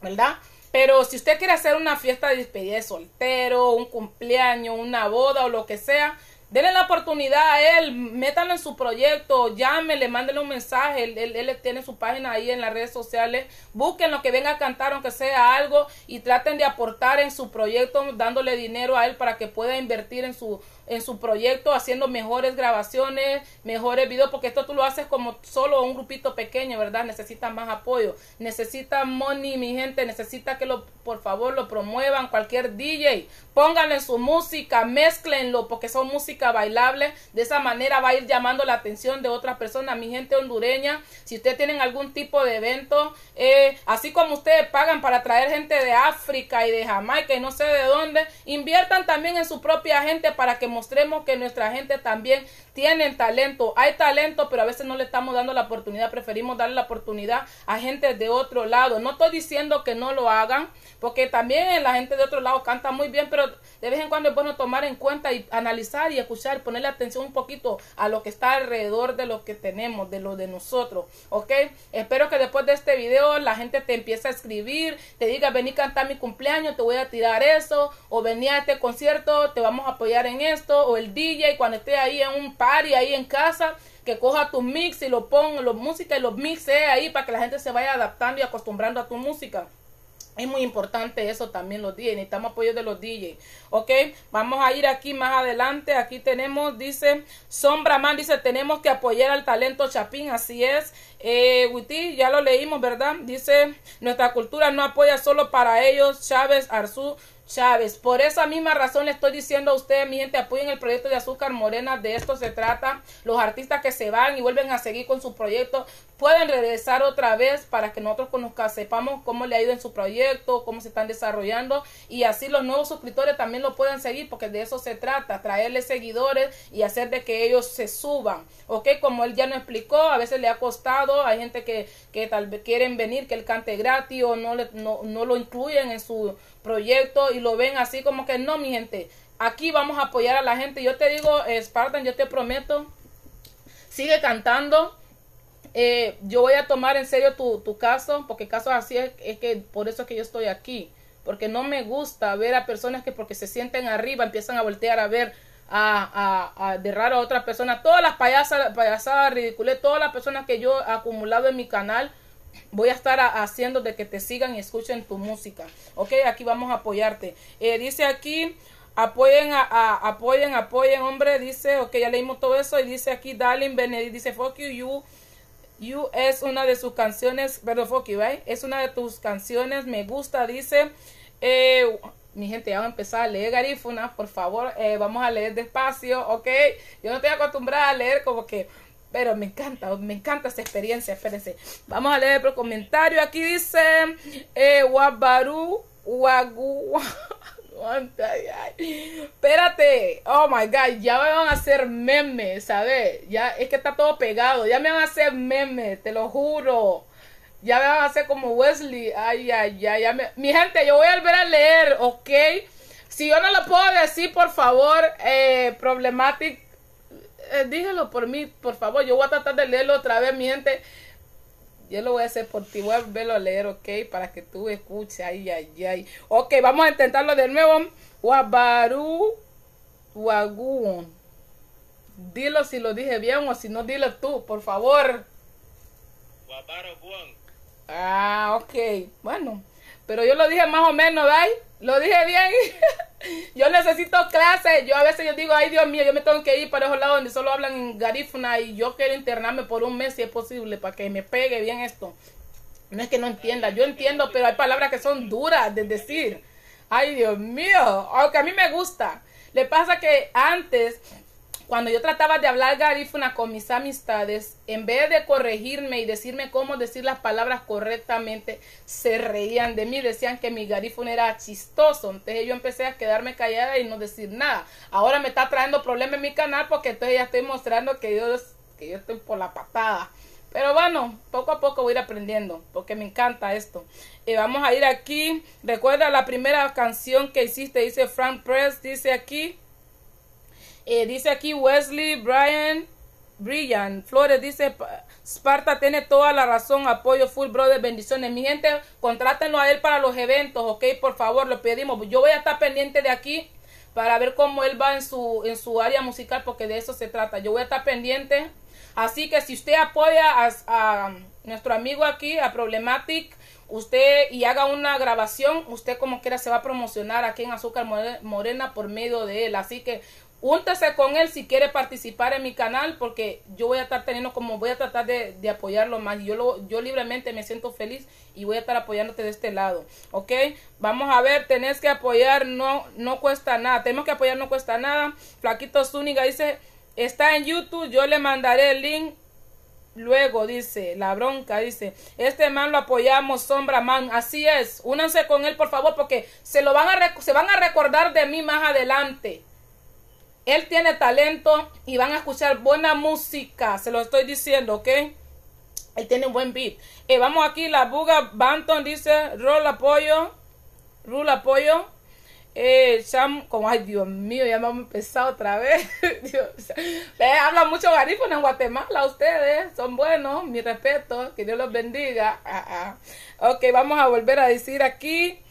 ¿verdad? Pero si usted quiere hacer una fiesta de despedida de soltero, un cumpleaños, una boda o lo que sea, denle la oportunidad a él, métanlo en su proyecto, llámele, mándele un mensaje, él, él- él tiene su página ahí en las redes sociales, busquen lo que venga a cantar, aunque sea algo, y traten de aportar en su proyecto, dándole dinero a él para que pueda invertir en su en su proyecto haciendo mejores grabaciones, mejores videos, porque esto tú lo haces como solo un grupito pequeño, ¿verdad? Necesita más apoyo, necesita money, mi gente, necesita que lo, por favor, lo promuevan, cualquier DJ, pónganle su música, mezclenlo, porque son música bailable, de esa manera va a ir llamando la atención de otras personas, mi gente hondureña, si ustedes tienen algún tipo de evento, eh, así como ustedes pagan para traer gente de África y de Jamaica y no sé de dónde, inviertan también en su propia gente para que mostremos que nuestra gente también tienen talento. Hay talento, pero a veces no le estamos dando la oportunidad, preferimos darle la oportunidad a gente de otro lado. No estoy diciendo que no lo hagan, porque también la gente de otro lado canta muy bien, pero de vez en cuando es bueno tomar en cuenta y analizar y escuchar, ponerle atención un poquito a lo que está alrededor de lo que tenemos, de lo de nosotros, ¿ok? Espero que después de este video la gente te empiece a escribir, te diga, vení a cantar mi cumpleaños, te voy a tirar eso, o vení a este concierto, te vamos a apoyar en esto, o el DJ cuando esté ahí en un party, ahí en casa, que coja tu mix y lo ponga, los música y los mixe ahí para que la gente se vaya adaptando y acostumbrando a tu música. Es muy importante eso también los DJs, necesitamos apoyo de los DJs, ok, vamos a ir aquí más adelante, aquí tenemos, dice, Sombra Man, dice, tenemos que apoyar al talento Chapín, así es, eh, Witty, ya lo leímos, ¿verdad? Dice, nuestra cultura no apoya solo para ellos, Chávez, Arzú, Chávez. Por esa misma razón le estoy diciendo a ustedes, mi gente, apoyen el proyecto de Azúcar Morena, de esto se trata. Los artistas que se van y vuelven a seguir con su proyecto pueden regresar otra vez para que nosotros conozcamos, sepamos cómo le ha ido en su proyecto, cómo se están desarrollando y así los nuevos suscriptores también lo puedan seguir porque de eso se trata, traerles seguidores y hacer de que ellos se suban, ok, como él ya nos explicó, a veces le ha costado, hay gente que, que tal vez quieren venir, que él cante gratis o no, le, no, no lo incluyen en su proyecto y lo ven así como que no, mi gente, aquí vamos a apoyar a la gente, yo te digo, Spartan, yo te prometo, sigue cantando, eh, yo voy a tomar en serio tu, tu caso, porque caso así es, es, que por eso es que yo estoy aquí, porque no me gusta ver a personas que porque se sienten arriba empiezan a voltear a ver a, a, a de raro a otra persona, todas las payasas, payasadas ridículas, todas las personas que yo he acumulado en mi canal, voy a estar haciendo de que te sigan y escuchen tu música, ok, aquí vamos a apoyarte, eh, dice aquí, Apoyen, a- apoyen, apoyen, hombre. Dice, ok, ya leímos todo eso. Y dice aquí, Darling Benedict, dice, fuck you, you. You es una de sus canciones, perdón, fuck you, right? Es una de tus canciones, me gusta, dice. Eh, mi gente, ya va a empezar a leer garífunas, por favor, eh, vamos a leer despacio, ¿ok? Yo no estoy acostumbrada a leer como que, pero me encanta, me encanta esta experiencia, espérense. Vamos a leer el comentario, aquí dice, eh, Wabaru, Wagu. <laughs> Espérate, oh my god, ya me van a hacer memes, ¿sabes? Ya es que está todo pegado, ya me van a hacer memes, te lo juro. Ya me van a hacer como Wesley. Ay, ay, ay, ya me- Mi gente, yo voy a volver a leer, ¿ok? Si yo no lo puedo decir, por favor, eh, Problematic, eh, dígelo por mí, por favor. Yo voy a tratar de leerlo otra vez, mi gente. Yo lo voy a hacer por ti, voy a volverlo a leer, ¿ok? Para que tú escuches, ay, ay, ay. Ok, vamos a intentarlo de nuevo. Wabaru Waguon. Dilo si lo dije bien o si no, dilo tú, por favor. Buon. Ah, ok. Bueno, pero yo lo dije más o menos, ¿verdad? Lo dije bien. <laughs> yo necesito clase. Yo a veces yo digo, ay Dios mío, yo me tengo que ir para esos lados donde solo hablan en garífuna y yo quiero internarme por un mes si es posible para que me pegue bien esto. No es que no entienda, yo entiendo, pero hay palabras que son duras de decir. Ay, Dios mío, aunque a mí me gusta. Le pasa que antes, cuando yo trataba de hablar garífuna con mis amistades, en vez de corregirme y decirme cómo decir las palabras correctamente, se reían de mí, decían que mi garífuna era chistoso. Entonces yo empecé a quedarme callada y no decir nada. Ahora me está trayendo problemas en mi canal porque entonces ya estoy mostrando que yo, que yo estoy por la patada. Pero bueno, poco a poco voy a ir aprendiendo, porque me encanta esto. Eh, vamos a ir aquí. Recuerda la primera canción que hiciste, dice Frank Press, dice aquí. Eh, dice aquí Wesley, Brian, Brillan, Flores, dice "Pa- Sparta tiene toda la razón, apoyo full brother, bendiciones. Mi gente, contrátenlo a él para los eventos, ok, por favor, lo pedimos. Yo voy a estar pendiente de aquí para ver cómo él va en su, en su área musical, porque de eso se trata. Yo voy a estar pendiente. Así que si usted apoya a, a nuestro amigo aquí, a Problematic, usted y haga una grabación, usted como quiera se va a promocionar aquí en Azúcar More- Morena por medio de él. Así que úntese con él si quiere participar en mi canal porque yo voy a estar teniendo como voy a tratar de, de apoyarlo más. Yo lo yo libremente me siento feliz y voy a estar apoyándote de este lado ok vamos a ver tenés que apoyar no no cuesta nada. Tenemos que apoyar no cuesta nada. Flaquito Zúñiga dice está en YouTube yo le mandaré el link Luego dice, la bronca dice, este man lo apoyamos, sombra man, así es, únanse con él por favor porque se lo van a se van a recordar de mí más adelante. Él tiene talento y van a escuchar buena música, se lo estoy diciendo, ¿ok? Él tiene un buen beat. Eh, vamos aquí, la buga Banton dice, roll apoyo, rule apoyo. Eh, Sam, como, ay Dios mío, ya me hemos empezado otra vez. <laughs> Dios, hablan mucho garífuna en Guatemala, ustedes son buenos, mi respeto, que Dios los bendiga. Ah, ah. Ok, vamos a volver a decir aquí.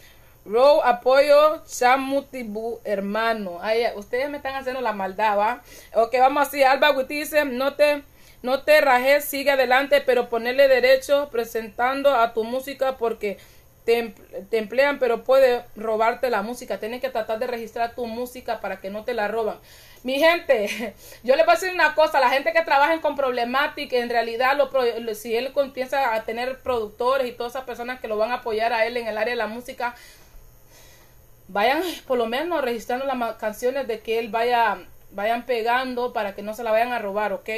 Row, apoyo, Chamutibu, hermano. Ay, ustedes me están haciendo la maldad, ¿va? Ok, vamos así. Alba Witty dice, no te, no te rajes, sigue adelante, pero ponerle derecho presentando a tu música porque te, te emplean, pero puede robarte la música. Tienes que tratar de registrar tu música para que no te la roban. Mi gente, <laughs> yo les voy a decir una cosa, la gente que trabaja con problemática, en realidad, lo- si él comienza a tener productores y todas esas personas que lo van a apoyar a él en el área de la música, vayan <laughs> por lo menos registrando las canciones de que él vaya vayan pegando para que no se la vayan a robar, ¿ok?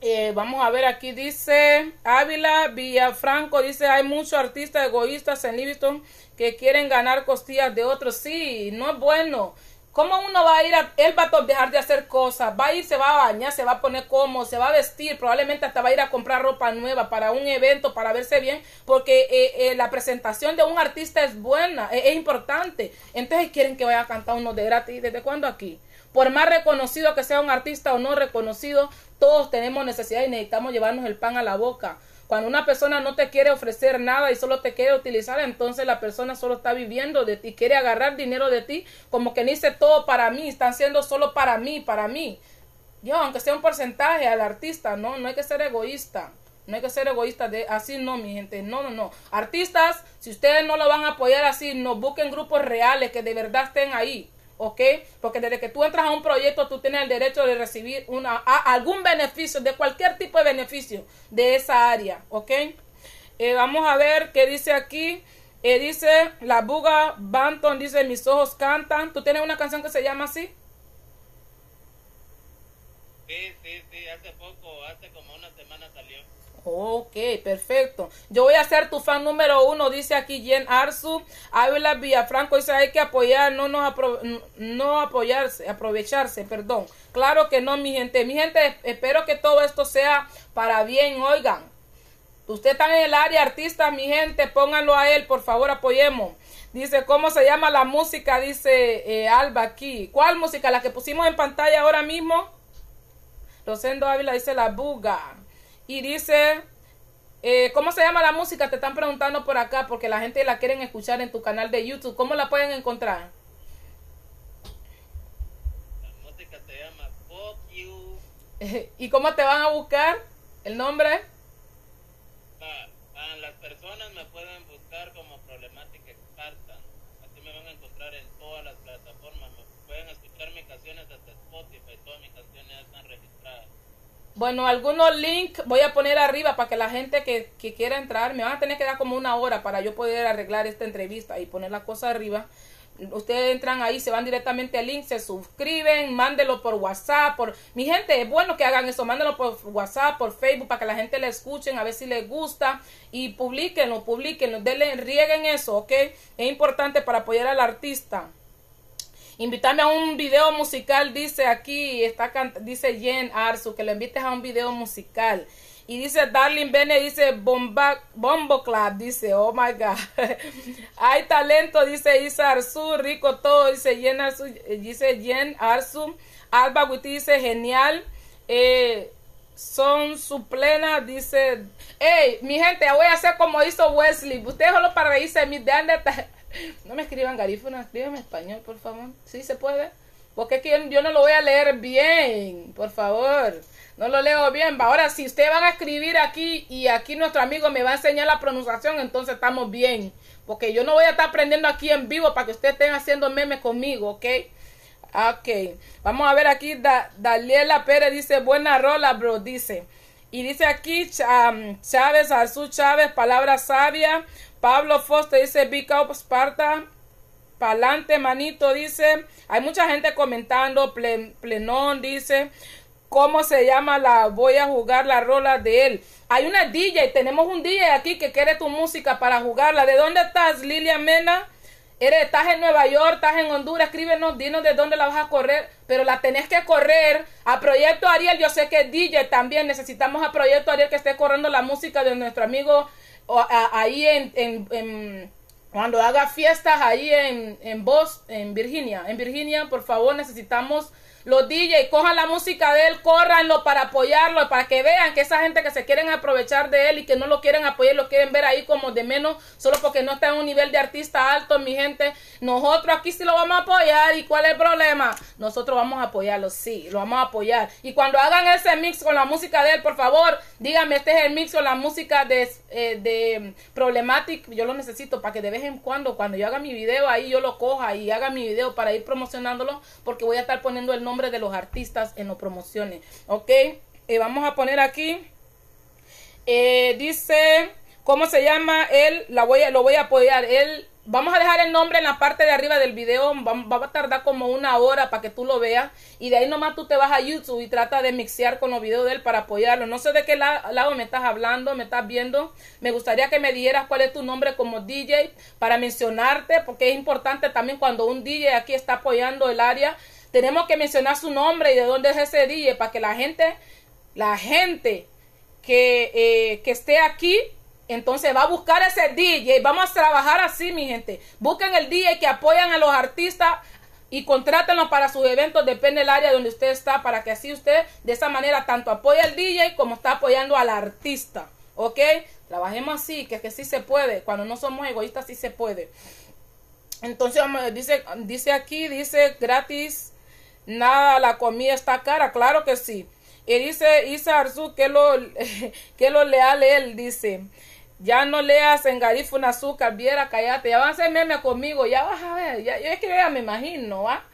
Eh, vamos a ver aquí dice Ávila Villafranco dice hay muchos artistas egoístas en Livingston que quieren ganar costillas de otros sí no es bueno ¿Cómo uno va a ir a, él va a dejar de hacer cosas, va a ir, se va a bañar, se va a poner cómodo, se va a vestir, probablemente hasta va a ir a comprar ropa nueva para un evento, para verse bien, porque eh, eh, la presentación de un artista es buena, eh, es importante. Entonces quieren que vaya a cantar uno de gratis, ¿desde cuándo aquí? Por más reconocido que sea un artista o no reconocido, todos tenemos necesidad y necesitamos llevarnos el pan a la boca. Cuando una persona no te quiere ofrecer nada y solo te quiere utilizar, entonces la persona solo está viviendo de ti, quiere agarrar dinero de ti, como que dice todo para mí, están siendo solo para mí, para mí. Yo, aunque sea un porcentaje al artista, no, no hay que ser egoísta. No hay que ser egoísta de así no, mi gente. No, no, no. Artistas, si ustedes no lo van a apoyar así, no busquen grupos reales que de verdad estén ahí. ¿Ok? Porque desde que tú entras a un proyecto, tú tienes el derecho de recibir una, algún beneficio, de cualquier tipo de beneficio de esa área, ¿ok? Eh, vamos a ver qué dice aquí. Eh, dice la buga Banton, dice mis ojos cantan. ¿Tú tienes una canción que se llama así? Sí, sí, sí, hace poco, hace como. Ok, perfecto. Yo voy a ser tu fan número uno, dice aquí Jen Arzu. Ávila Villafranco dice hay que apoyar, no nos no apoyarse, aprovecharse, perdón. Claro que no, mi gente. Mi gente, espero que todo esto sea para bien, oigan. Usted está en el área artista, mi gente, pónganlo a él, por favor, apoyemos. Dice, ¿cómo se llama la música? Dice eh, Alba aquí. ¿Cuál música? La que pusimos en pantalla ahora mismo. Rosendo Ávila dice la buga. Y dice, eh, ¿cómo se llama la música? Te están preguntando por acá porque la gente la quieren escuchar en tu canal de YouTube. ¿Cómo la pueden encontrar? La música se llama Fuck You. <laughs> ¿Y cómo te van a buscar? ¿El nombre? Pa- pa- las personas me pueden buscar como Problemática Spartan. Así me van a encontrar en todas las plataformas. Me pueden escuchar mis canciones hasta Spotify. Todas mis canciones ya están registradas. Bueno, algunos links voy a poner arriba para que la gente que, que quiera entrar, me van a tener que dar como una hora para yo poder arreglar esta entrevista y poner la cosa arriba. Ustedes entran ahí, se van directamente al link, se suscriben, mándenlo por WhatsApp, por mi gente, es bueno que hagan eso, mándenlo por WhatsApp, por Facebook para que la gente le escuchen, a ver si les gusta y publiquenlo, publiquenlo, denle, rieguen eso, ¿ok? Es importante para apoyar al artista. Invitarme a un video musical, dice aquí, está dice Jen Arzu, que lo invites a un video musical. Y dice Darling Bene, dice Bomba, Bombo Club, dice, oh my God. <laughs> Hay talento, dice Isa Arzu, rico todo, dice Jen Arzu, eh, dice Jen Arzu. Alba Witty dice, genial. Eh, son su plena, dice, hey, mi gente, voy a hacer como hizo Wesley. Ustedes solo para reírse de mí, <laughs> No me escriban garífuna, escríbanme en español, por favor. ¿Sí se puede? Porque es que yo no lo voy a leer bien, por favor. No lo leo bien. Ahora, si ustedes van a escribir aquí y aquí nuestro amigo me va a enseñar la pronunciación, entonces estamos bien. Porque yo no voy a estar aprendiendo aquí en vivo para que ustedes estén haciendo memes conmigo, ¿ok? Ok, vamos a ver aquí, Da- Daliela Pérez dice, buena rola, bro, dice. Y dice aquí um, Chávez, Azul Chávez, palabra sabia. Pablo Foster dice, Big Up Sparta. Pa'lante, manito, dice. Hay mucha gente comentando. Plen- Plenón dice. ¿Cómo se llama la voy a jugar la rola de él? Hay una DJ, tenemos un DJ aquí que quiere tu música para jugarla. ¿De dónde estás, Lilian Mena? Eres, estás en Nueva York, estás en Honduras, escríbenos, dinos de dónde la vas a correr, pero la tenés que correr a Proyecto Ariel, yo sé que DJ también, necesitamos a Proyecto Ariel que esté corriendo la música de nuestro amigo o, a- ahí en, en- en- cuando haga fiestas ahí en, en Bos, en Virginia, en Virginia, por favor, necesitamos los DJ, cojan la música de él, córranlo para apoyarlo, para que vean que esa gente que se quieren aprovechar de él y que no lo quieren apoyar, lo quieren ver ahí como de menos, solo porque no está en un nivel de artista alto, mi gente. Nosotros aquí sí lo vamos a apoyar. ¿Y cuál es el problema? Nosotros vamos a apoyarlo, sí, lo vamos a apoyar. Y cuando hagan ese mix con la música de él, por favor, díganme, este es el mix con la música de, eh, de Problematic. Yo lo necesito para que de vez en cuando, cuando yo haga mi video, ahí yo lo coja y haga mi video para ir promocionándolo, porque voy a estar poniendo el nombre de los artistas en las promociones. ¿Ok? Eh, vamos a poner aquí. Eh, dice, ¿cómo se llama? Él, la voy a, lo voy a apoyar. Él, vamos a dejar el nombre en la parte de arriba del video. Va, a tardar como una hora para que tú lo veas. Y de ahí nomás tú te vas a YouTube y trata de mixear con los videos de él para apoyarlo. No sé de qué la- lado me estás hablando, me estás viendo. Me gustaría que me dieras cuál es tu nombre como DJ para mencionarte, porque es importante también cuando un DJ aquí está apoyando el área. Tenemos que mencionar su nombre y de dónde es ese DJ para que la gente, la gente que, eh, que esté aquí, entonces va a buscar ese DJ. Vamos a trabajar así, mi gente. Busquen el DJ que apoyan a los artistas y contrátenlo para sus eventos, depende del área donde usted está, para que así usted de esa manera tanto apoye al DJ como está apoyando al artista. ¿Ok? Trabajemos así, que, que sí se puede. Cuando no somos egoístas, sí se puede. Entonces, dice, dice aquí, dice gratis, nada, la comida está cara, claro que sí. Y dice Isa Arzu que lo, <laughs> que lo leal él, dice, ya no leas en Garifuna azúcar, viera, cállate, ya van a hacer meme conmigo, ya vas a ver, ya, yo es que ya me imagino, ¿va?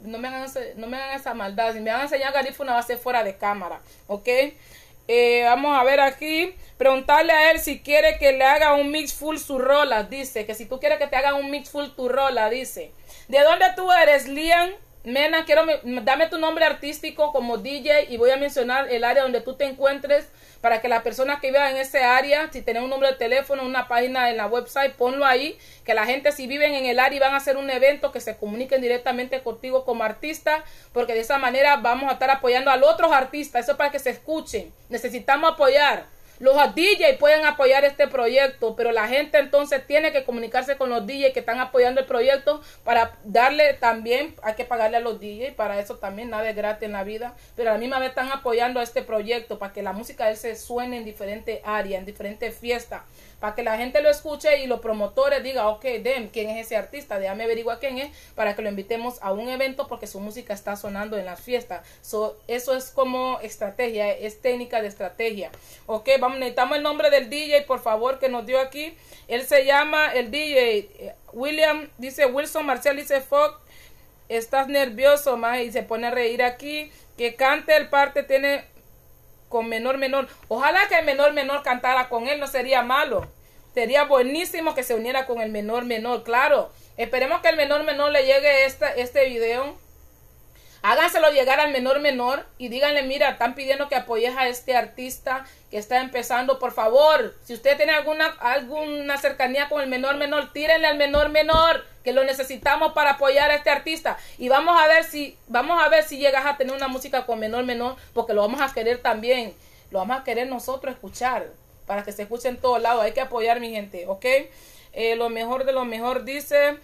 no me hagan, no me hagan esa maldad. Si me van a enseñar garífuna va a ser fuera de cámara, ¿ok? Eh, vamos a ver aquí. Preguntarle a él si quiere que le haga un mix full su rola. Dice que si tú quieres que te haga un mix full tu rola, dice. ¿De dónde tú eres, Liam? Mena, quiero me- dame tu nombre artístico como DJ y voy a mencionar el área donde tú te encuentres para que las personas que vivan en ese área, si tienen un número de teléfono, una página en la website, ponlo ahí, que la gente si viven en el área y van a hacer un evento, que se comuniquen directamente contigo como artista, porque de esa manera vamos a estar apoyando a los otros artistas, eso para que se escuchen. Necesitamos apoyar. Los DJ pueden apoyar este proyecto, pero la gente entonces tiene que comunicarse con los DJ que están apoyando el proyecto para darle también, hay que pagarle a los DJ, para eso también nada es gratis en la vida, pero a la misma vez están apoyando a este proyecto para que la música de él se suene en diferentes áreas, en diferentes fiestas, para que la gente lo escuche y los promotores digan, ok, dem, ¿quién es ese artista? Déjame averiguar quién es para que lo invitemos a un evento porque su música está sonando en las fiestas. So, eso es como estrategia, es técnica de estrategia. Ok, vamos, necesitamos el nombre del DJ, por favor, que nos dio aquí. Él se llama el DJ eh, William, dice Wilson Marcial, dice Fox. Estás nervioso, más y se pone a reír aquí. Que cante el parte tiene con menor menor. Ojalá que el menor menor cantara con él, no sería malo. Sería buenísimo que se uniera con el menor menor, claro. Esperemos que el menor menor le llegue esta, este video. Háganselo llegar al menor menor y díganle, mira, están pidiendo que apoyes a este artista que está empezando, por favor. Si usted tiene alguna, alguna cercanía con el menor menor, tírenle al menor menor, que lo necesitamos para apoyar a este artista. Y vamos a ver si, vamos a ver si llegas a tener una música con menor menor, porque lo vamos a querer también. Lo vamos a querer nosotros escuchar, para que se escuche en todos lados. Hay que apoyar, mi gente, ¿ok? Eh, lo mejor de lo mejor dice.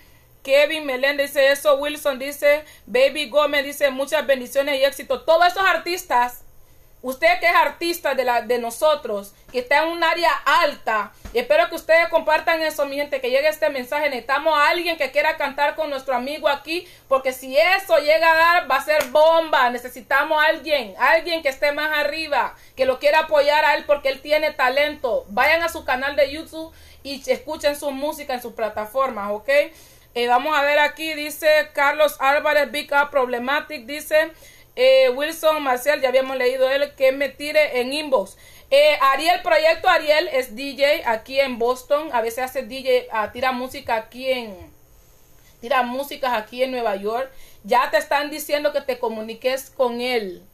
Kevin Meléndez dice eso, Wilson dice, Baby Gómez dice muchas bendiciones y éxito. Todos esos artistas, usted que es artista de, la, de nosotros, que está en un área alta, espero que ustedes compartan eso, mi gente, que llegue este mensaje. Necesitamos a alguien que quiera cantar con nuestro amigo aquí, porque si eso llega a dar, va a ser bomba. Necesitamos a alguien, alguien que esté más arriba, que lo quiera apoyar a él porque él tiene talento. Vayan a su canal de YouTube y escuchen su música en sus plataformas, ¿ok? Eh, vamos a ver aquí, dice Carlos Álvarez, Big Up Problematic, dice eh, Wilson Marcial, ya habíamos leído él, que me tire en inbox. Eh, Ariel, Proyecto Ariel es DJ aquí en Boston, a veces hace DJ, ah, tira música aquí en, tira músicas aquí en Nueva York. Ya te están diciendo que te comuniques con él.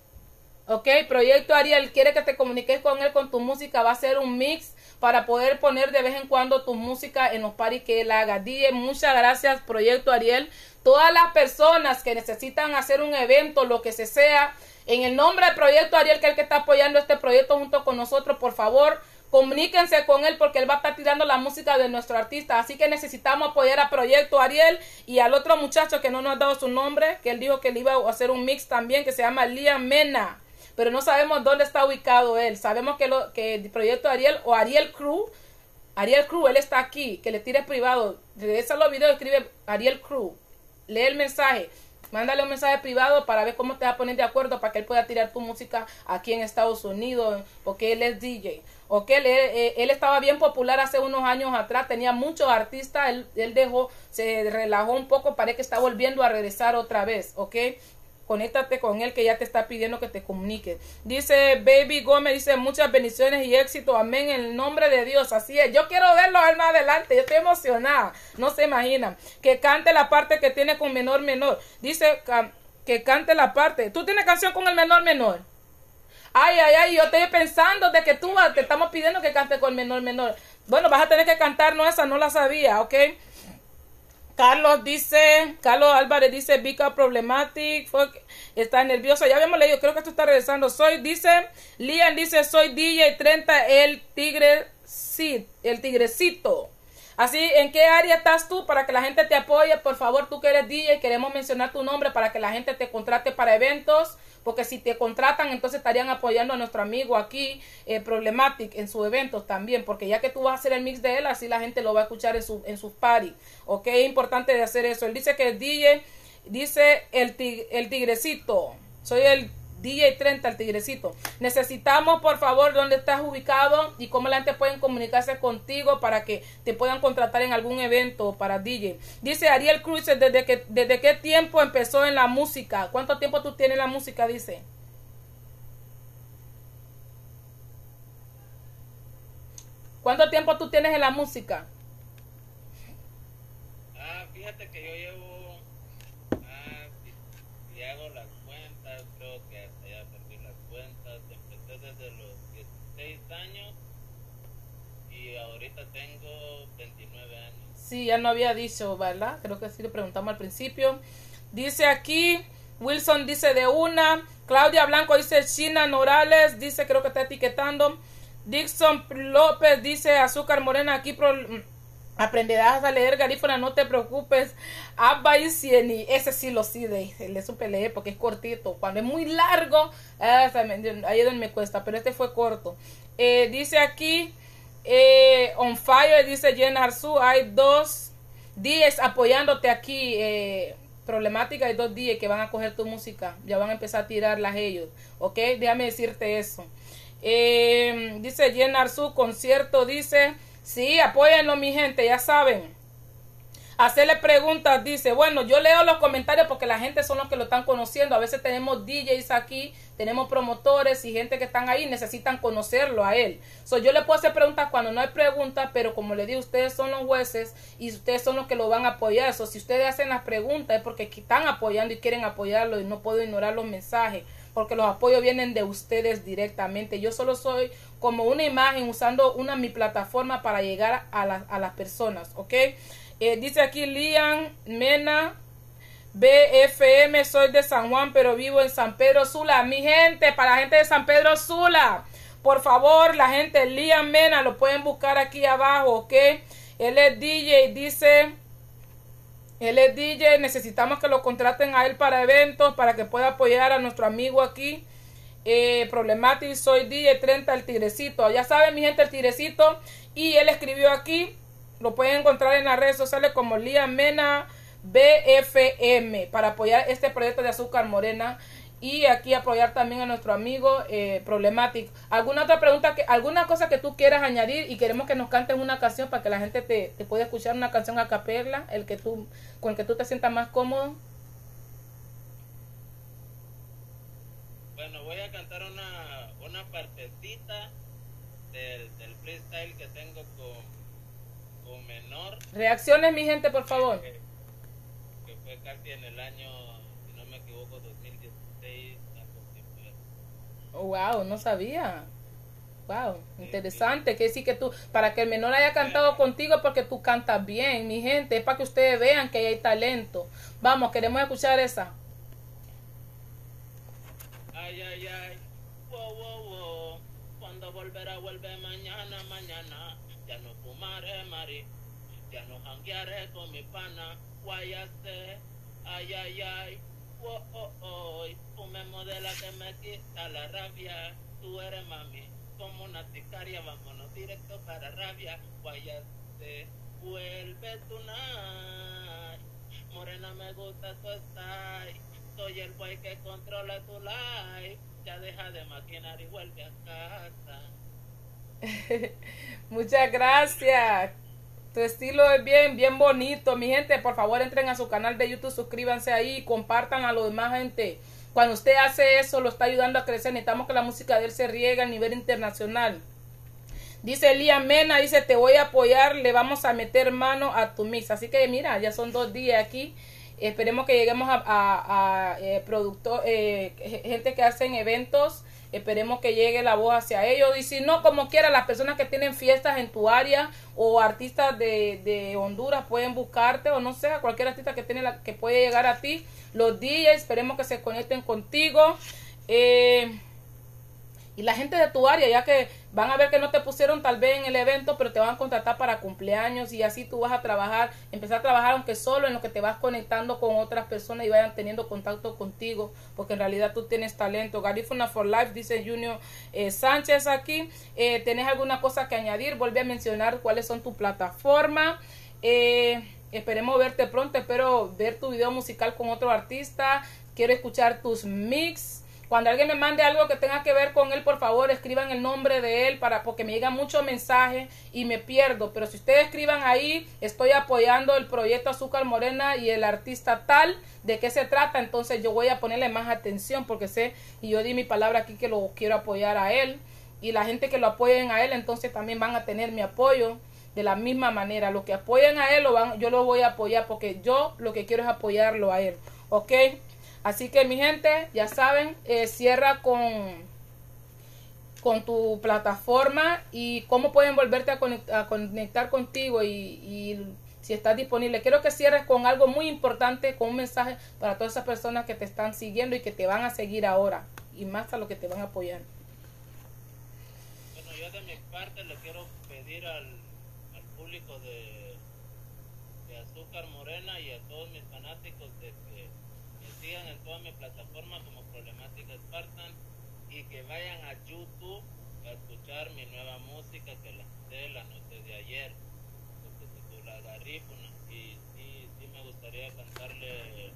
Ok, Proyecto Ariel quiere que te comuniques con él con tu música. Va a ser un mix para poder poner de vez en cuando tu música en los paris que él haga. DJ, muchas gracias, Proyecto Ariel. Todas las personas que necesitan hacer un evento, lo que se sea, en el nombre del Proyecto Ariel, que es el que está apoyando este proyecto junto con nosotros, por favor, comuníquense con él porque él va a estar tirando la música de nuestro artista. Así que necesitamos apoyar a Proyecto Ariel y al otro muchacho que no nos ha dado su nombre, que él dijo que le iba a hacer un mix también, que se llama Liam Mena pero no sabemos dónde está ubicado él. Sabemos que, lo, que el proyecto Ariel o Ariel Crew, Ariel Crew, él está aquí, que le tire privado. Regresa los videos, escribe Ariel Crew, lee el mensaje, mándale un mensaje privado para ver cómo te va a poner de acuerdo para que él pueda tirar tu música aquí en Estados Unidos, porque él es DJ. Ok, él, él, él estaba bien popular hace unos años atrás, tenía muchos artistas, él, él dejó, se relajó un poco, parece que está volviendo a regresar otra vez, ok conéctate con él que ya te está pidiendo que te comunique. Dice Baby Gómez, dice muchas bendiciones y éxito, amén, en el nombre de Dios. Así es, yo quiero verlo a él más adelante, yo estoy emocionada, no se imaginan. Que cante la parte que tiene con menor menor. Dice que cante la parte. ¿Tú tienes canción con el menor menor? Ay, ay, ay, yo estoy pensando de que tú te estamos pidiendo que cante con menor menor. Bueno, vas a tener que cantar, no esa, no la sabía, ¿ok? Carlos dice, Carlos Álvarez dice, Vika Problematic, está nervioso, ya habíamos leído, creo que esto está regresando. Soy, dice, Lian dice, soy DJ 30, el tigre, el tigrecito. Así, ¿en qué área estás tú para que la gente te apoye? Por favor, tú que eres DJ, queremos mencionar tu nombre para que la gente te contrate para eventos, porque si te contratan, entonces estarían apoyando a nuestro amigo aquí, eh, Problematic, en sus eventos también, porque ya que tú vas a hacer el mix de él, así la gente lo va a escuchar en, su, en sus parties. Ok, es importante de hacer eso. Él dice que DJ, dice el, tig el tigrecito, soy el DJ 30, el tigrecito. Necesitamos, por favor, dónde estás ubicado y cómo la gente puede comunicarse contigo para que te puedan contratar en algún evento para DJ. Dice Ariel Cruz, ¿desde, que, ¿desde qué tiempo empezó en la música? ¿Cuánto tiempo tú tienes en la música? Dice. ¿Cuánto tiempo tú tienes en la música? Ah, fíjate que yo llevo, ah, si, si hago las cuentas, creo que hasta ya perdí las cuentas. Empecé desde los 16 años y tengo 29 años. Sí, ya no había dicho, ¿verdad? Creo que sí le preguntamos al principio. Dice aquí, Wilson dice de una, Claudia Blanco dice China Norales, dice creo que está etiquetando. Dixon López dice azúcar morena aquí pro- aprenderás a leer garífona no te preocupes Abba y Cieni ese sí lo sí le supe leer porque es cortito cuando es muy largo ah, ahí me cuesta pero este fue corto Eh, dice aquí eh, on fire dice Jen Arzu hay dos días apoyándote aquí eh, problemática hay dos días que van a coger tu música ya van a empezar a tirarlas ellos ok déjame decirte eso eh, dice Jen Arzu, concierto, dice, sí, apóyenlo mi gente, ya saben. Hacerle preguntas, dice, bueno, yo leo los comentarios porque la gente son los que lo están conociendo. A veces tenemos DJs aquí, tenemos promotores y gente que están ahí, necesitan conocerlo a él. So, yo le puedo hacer preguntas cuando no hay preguntas, pero como le digo, ustedes son los jueces y ustedes son los que lo van a apoyar. So, si ustedes hacen las preguntas es porque están apoyando y quieren apoyarlo y no puedo ignorar los mensajes porque los apoyos vienen de ustedes directamente. Yo solo soy como una imagen usando una mi plataforma para llegar a, la- a las personas, ¿ok? Eh, dice aquí Lian Mena BFM, soy de San Juan, pero vivo en San Pedro Sula. Mi gente, para la gente de San Pedro Sula, por favor, la gente Lian Mena, lo pueden buscar aquí abajo, ¿ok? Él es DJ, dice... Él es DJ, necesitamos que lo contraten a él para eventos, para que pueda apoyar a nuestro amigo aquí. Eh, Problematic, soy DJ 30, el tigrecito. Ya saben, mi gente, el tigrecito. Y él escribió aquí, lo pueden encontrar en las redes sociales como Liam Mena BFM, para apoyar este proyecto de azúcar morena. Y aquí apoyar también a nuestro amigo eh, Problematic. ¿Alguna otra pregunta, que, alguna cosa que tú quieras añadir y queremos que nos canten una canción para que la gente te, te pueda escuchar una canción a capella, el que tú, con el que tú te sientas más cómodo? Bueno, voy a cantar una, una partecita del, del freestyle que tengo con, con Menor, Reacciones, mi gente, por favor. que, que fue casi en el año, si no me equivoco, 2016. algo así fue. Oh, wow, no sabía. Wow, interesante. Que sí que tú, para que el menor haya cantado contigo porque tú cantas bien, mi gente, es para que ustedes vean que hay talento. Vamos, queremos escuchar esa. Ay, ay, ay, wow, wow, wow. Cuando volverá, vuelve mañana, mañana. Ya no fumaré, mari. Janguearé con mi pana. Guayase, ay, ay, ay. Wow, oh, oh. Fumemos de la que me quita la rabia. Tú eres mami, como una sicaria. Vámonos directo para rabia. Guayase, vuelve tonight. Morena, me gusta tu style. Soy el boy que controla tu life. Ya deja de maquinar y vuelve a casa. <laughs> Muchas gracias. Tu estilo es bien, bien bonito. Mi gente, por favor, entren a su canal de YouTube, suscríbanse ahí y compartan a los demás gente. Cuando usted hace eso, lo está ayudando a crecer. Necesitamos que la música de él se riegue a nivel internacional. Dice Elías Mena, dice, te voy a apoyar, le vamos a meter mano a tu mix. Así que mira, ya son dos días aquí. Esperemos que lleguemos a, a, a, eh, producto- eh, gente que hacen eventos. Esperemos que llegue la voz hacia ellos. Y si no, como quiera, las personas que tienen fiestas en tu área o artistas de, de Honduras pueden buscarte o no sé, cualquier artista que, tiene la, que puede llegar a ti. Los DJs, esperemos que se conecten contigo. Eh, y la gente de tu área, ya que van a ver que no te pusieron tal vez en el evento, pero te van a contratar para cumpleaños y así tú vas a trabajar, empezar a trabajar aunque solo en lo que te vas conectando con otras personas y vayan teniendo contacto contigo, porque en realidad tú tienes talento. Garifuna for Life, dice Junior eh, Sánchez aquí. Eh, ¿Tenés alguna cosa que añadir? Vuelve a mencionar cuáles son tu plataforma. Eh, esperemos verte pronto, espero ver tu video musical con otro artista. Quiero escuchar tus mix Cuando alguien me mande algo que tenga que ver con él, por favor, escriban el nombre de él para porque me llegan muchos mensajes y me pierdo. Pero si ustedes escriban ahí, estoy apoyando el proyecto Azúcar Morena y el artista tal, de qué se trata, entonces yo voy a ponerle más atención porque sé y yo di mi palabra aquí que lo quiero apoyar a él y la gente que lo apoyen a él, entonces también van a tener mi apoyo de la misma manera. Los que apoyen a él, lo van, yo lo voy a apoyar porque yo lo que quiero es apoyarlo a él. ¿Ok? Así que mi gente, ya saben, eh, cierra con, con tu plataforma y cómo pueden volverte a, conect- a conectar contigo y, si estás disponible. Quiero que cierres con algo muy importante, con un mensaje para todas esas personas que te están siguiendo y que te van a seguir ahora y más a los que te van a apoyar. Bueno, yo de mi parte le quiero pedir al, al público de, de Azúcar Morena y a todos mis fanáticos de que me sigan en toda mi plataforma como Problemática Spartan y que vayan a YouTube a escuchar mi nueva música que lancé la noche de ayer, que se titula Garífuna. Y sí, sí me gustaría cantarle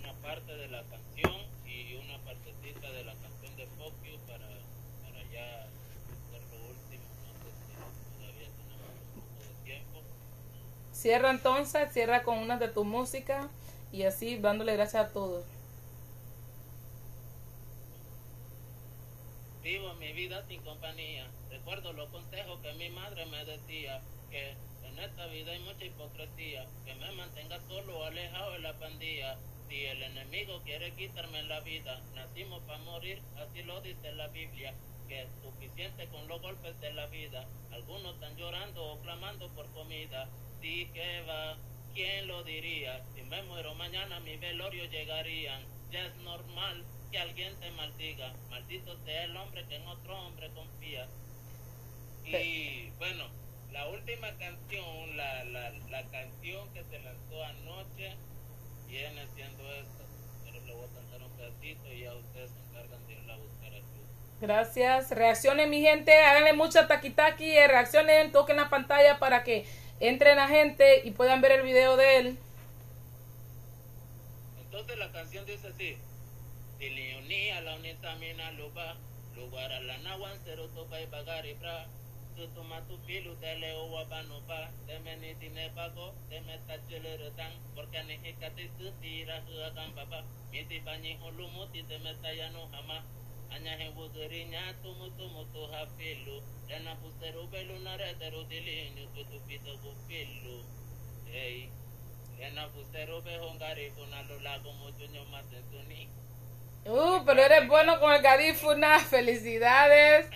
una parte de la canción y una partecita de la canción de You para, para ya hacer lo último. No sé si todavía tenemos un poco de tiempo. Cierra entonces, cierra con una de tu música y así dándole gracias a todos. Vivo mi vida sin compañía. Recuerdo los consejos que mi madre me decía. Que en esta vida hay mucha hipocresía. Que me mantenga solo, alejado de la pandilla. Si el enemigo quiere quitarme la vida, nacimos para morir, así lo dice la Biblia. Que es suficiente con los golpes de la vida. Algunos están llorando o clamando por comida. Sí que va, ¿quién lo diría? Si me muero mañana, mi velorio llegarían. Ya es normal que alguien te maldiga. Maldito sea el hombre que en otro hombre confía. Y bueno, la última canción, la, la, la canción que se lanzó anoche, viene siendo esta. Pero le voy a cantar un pedacito y ya ustedes se encargan de irla a buscar aquí. Gracias. Reaccionen, mi gente. Háganle mucha taquitaki. eh, Reaccionen, toquen la pantalla para que entren a gente y puedan ver el video de él. Entonces la canción dice así. Tiliuni a la unitamina luba, lugar a la nawan cero topa y bagari bra. Tutuma tu filu de leo wabanuba, de meni tine bago, de meta cheleretan, porque ni hikati sutira huagan baba, miti banyi hulumuti de meta yanu hama. Uh, pero eres bueno con el garífuna. Felicidades.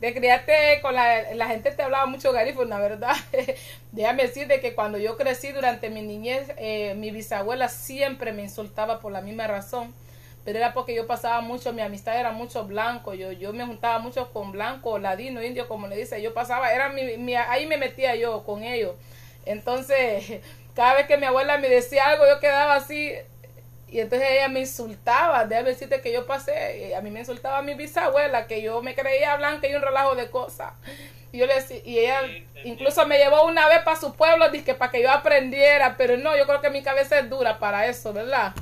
De criarte con la, la gente te hablaba mucho garífuna, ¿verdad? <laughs> Déjame decirte que cuando yo crecí durante mi niñez, eh, mi bisabuela siempre me insultaba por la misma razón. Pero era porque yo pasaba mucho, mi amistad era mucho blanco. Yo, yo me juntaba mucho con blanco, ladino, indio, como le dice. Yo pasaba, era mi, mi- ahí me metía yo con ellos. Entonces, <laughs> cada vez que mi abuela me decía algo, yo quedaba así, y entonces ella me insultaba, déjame decirte que yo pasé, a mí me insultaba mi bisabuela, que yo me creía blanca y un relajo de cosas. Y yo le decía, y ella incluso me llevó una vez para su pueblo, dizque para que yo aprendiera, pero no, yo creo que mi cabeza es dura para eso, ¿verdad?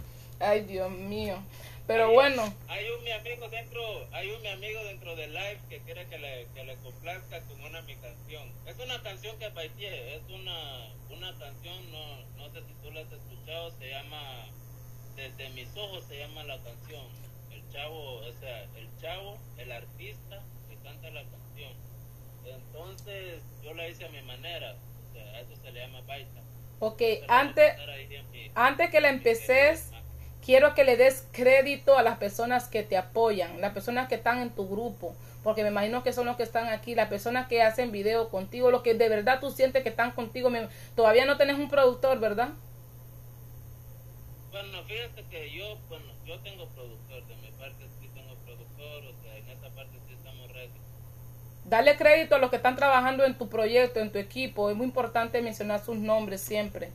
Ay, Dios mío. Pero bueno, Hay un mi amigo dentro, hay un mi amigo dentro del live que quiere que le, que le complazca con una mi canción. Es una canción que baitié, es una, una canción, no, no sé si tú la has escuchado, se llama Desde mis ojos se llama la canción. El chavo, o sea, el chavo, el artista que canta la canción. Entonces yo la hice a mi manera, o sea, a eso se le llama baita. ok, antes, antes que la empeces, quiero que le des crédito a las personas que te apoyan, las personas que están en tu grupo, porque me imagino que son los que están aquí, las personas que hacen video contigo, los que de verdad tú sientes que están contigo. Me- todavía no tenés un productor, ¿verdad? Bueno, fíjate que yo, bueno, yo tengo productor, de mi parte sí tengo productor, o sea, en esa parte sí estamos ready. Dale crédito a los que están trabajando en tu proyecto, en tu equipo. Es muy importante mencionar sus nombres siempre.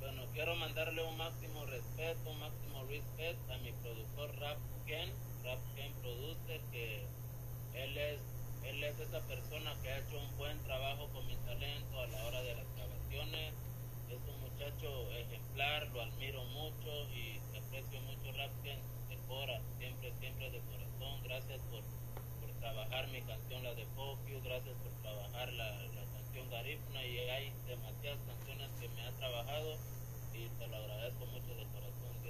Bueno, quiero mandarle un máximo un máximo respeto a mi productor Rap Ken, Rap Ken Producer, que él es, él es esa persona que ha hecho un buen trabajo con mi talento a la hora de las grabaciones. Es un muchacho ejemplar, lo admiro mucho y aprecio mucho rap Game, de Cora, siempre, siempre de corazón. Gracias por, por trabajar mi canción, la de Focus, gracias por trabajar la, la canción Garífuna y hay demasiadas canciones que me ha trabajado y te lo agradezco mucho de corazón.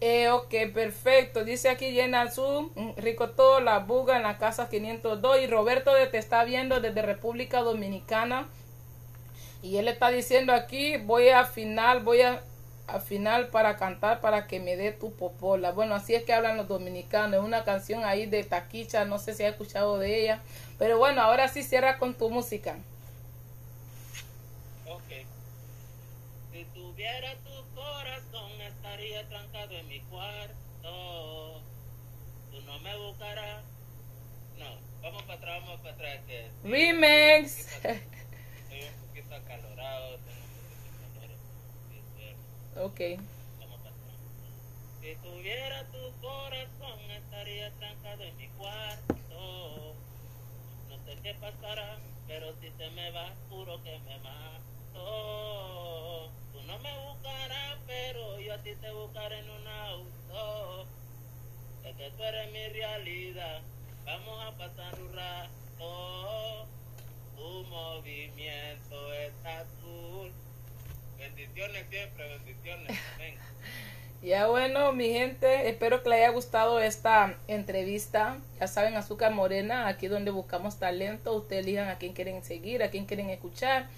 Eh, ok, perfecto. Dice aquí Jenna Azul, mm, rico todo, la buga en la casa 502. Y Roberto te está viendo desde República Dominicana. Y él está diciendo aquí, voy a final, voy a, a final para cantar para que me dé tu popola. Bueno, así es que hablan los dominicanos. Es una canción ahí de Taquicha, no sé si has escuchado de ella. Pero bueno, ahora sí cierra con tu música. Ok. Si tuviera tu corazón, estaría trancado en mi cuarto. Tú no me buscarás. No, vamos para atrás, vamos para atrás. Que Remix. estoy un poquito acalorado, tengo un poquito de calor. Sí, ok. Vamos para atrás. Si tuviera tu corazón, estaría trancado en mi cuarto. No sé qué pasará, pero si se me va, juro que me mato. No me buscarás, pero yo a ti te buscaré en un auto. Es que tú eres mi realidad. Vamos a pasar un rato. Tu movimiento está azul. Bendiciones siempre, bendiciones. Amén. <laughs> Ya bueno, mi gente, espero que les haya gustado esta entrevista. Ya saben, Azúcar Morena, aquí donde buscamos talento. Ustedes elijan a quién quieren seguir, a quién quieren escuchar.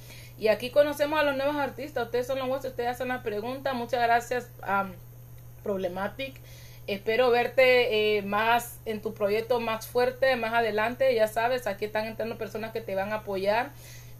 Y aquí conocemos a los nuevos artistas. Ustedes son los vuestros, ustedes hacen las preguntas. Muchas gracias a Problematic. Espero verte eh, más en tu proyecto más fuerte, más adelante. Ya sabes, aquí están entrando personas que te van a apoyar.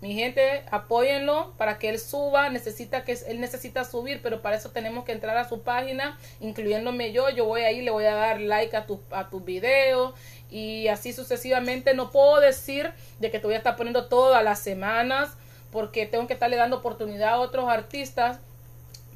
Mi gente, apóyenlo para que él suba. Necesita que él necesita subir, pero para eso tenemos que entrar a su página, incluyéndome yo. Yo voy ahí, le voy a dar like a tu a tus videos y así sucesivamente. No puedo decir de que te voy a estar poniendo todas las semanas porque tengo que estarle dando oportunidad a otros artistas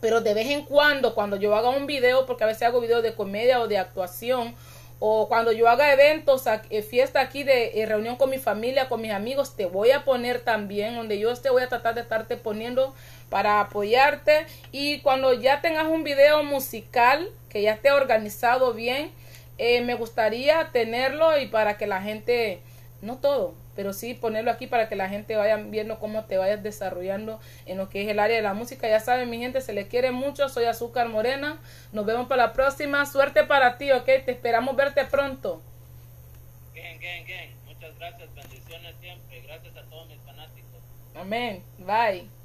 pero de vez en cuando, cuando yo haga un video, porque a veces hago videos de comedia o de actuación, o cuando yo haga eventos, eh, fiesta aquí de eh, reunión con mi familia, con mis amigos, te voy a poner también, donde yo te voy a tratar de estarte poniendo para apoyarte. Y cuando ya tengas un video musical, que ya esté organizado bien, eh, me gustaría tenerlo y para que la gente, no todo, pero sí ponerlo aquí para que la gente vaya viendo cómo te vayas desarrollando en lo que es el área de la música. Ya saben, mi gente, se les quiere mucho. Soy Azúcar Morena. Nos vemos para la próxima. Suerte para ti, ¿ok? Te esperamos verte pronto. Gang. Muchas gracias, bendiciones siempre. Gracias a todos mis fanáticos. Amén. Bye.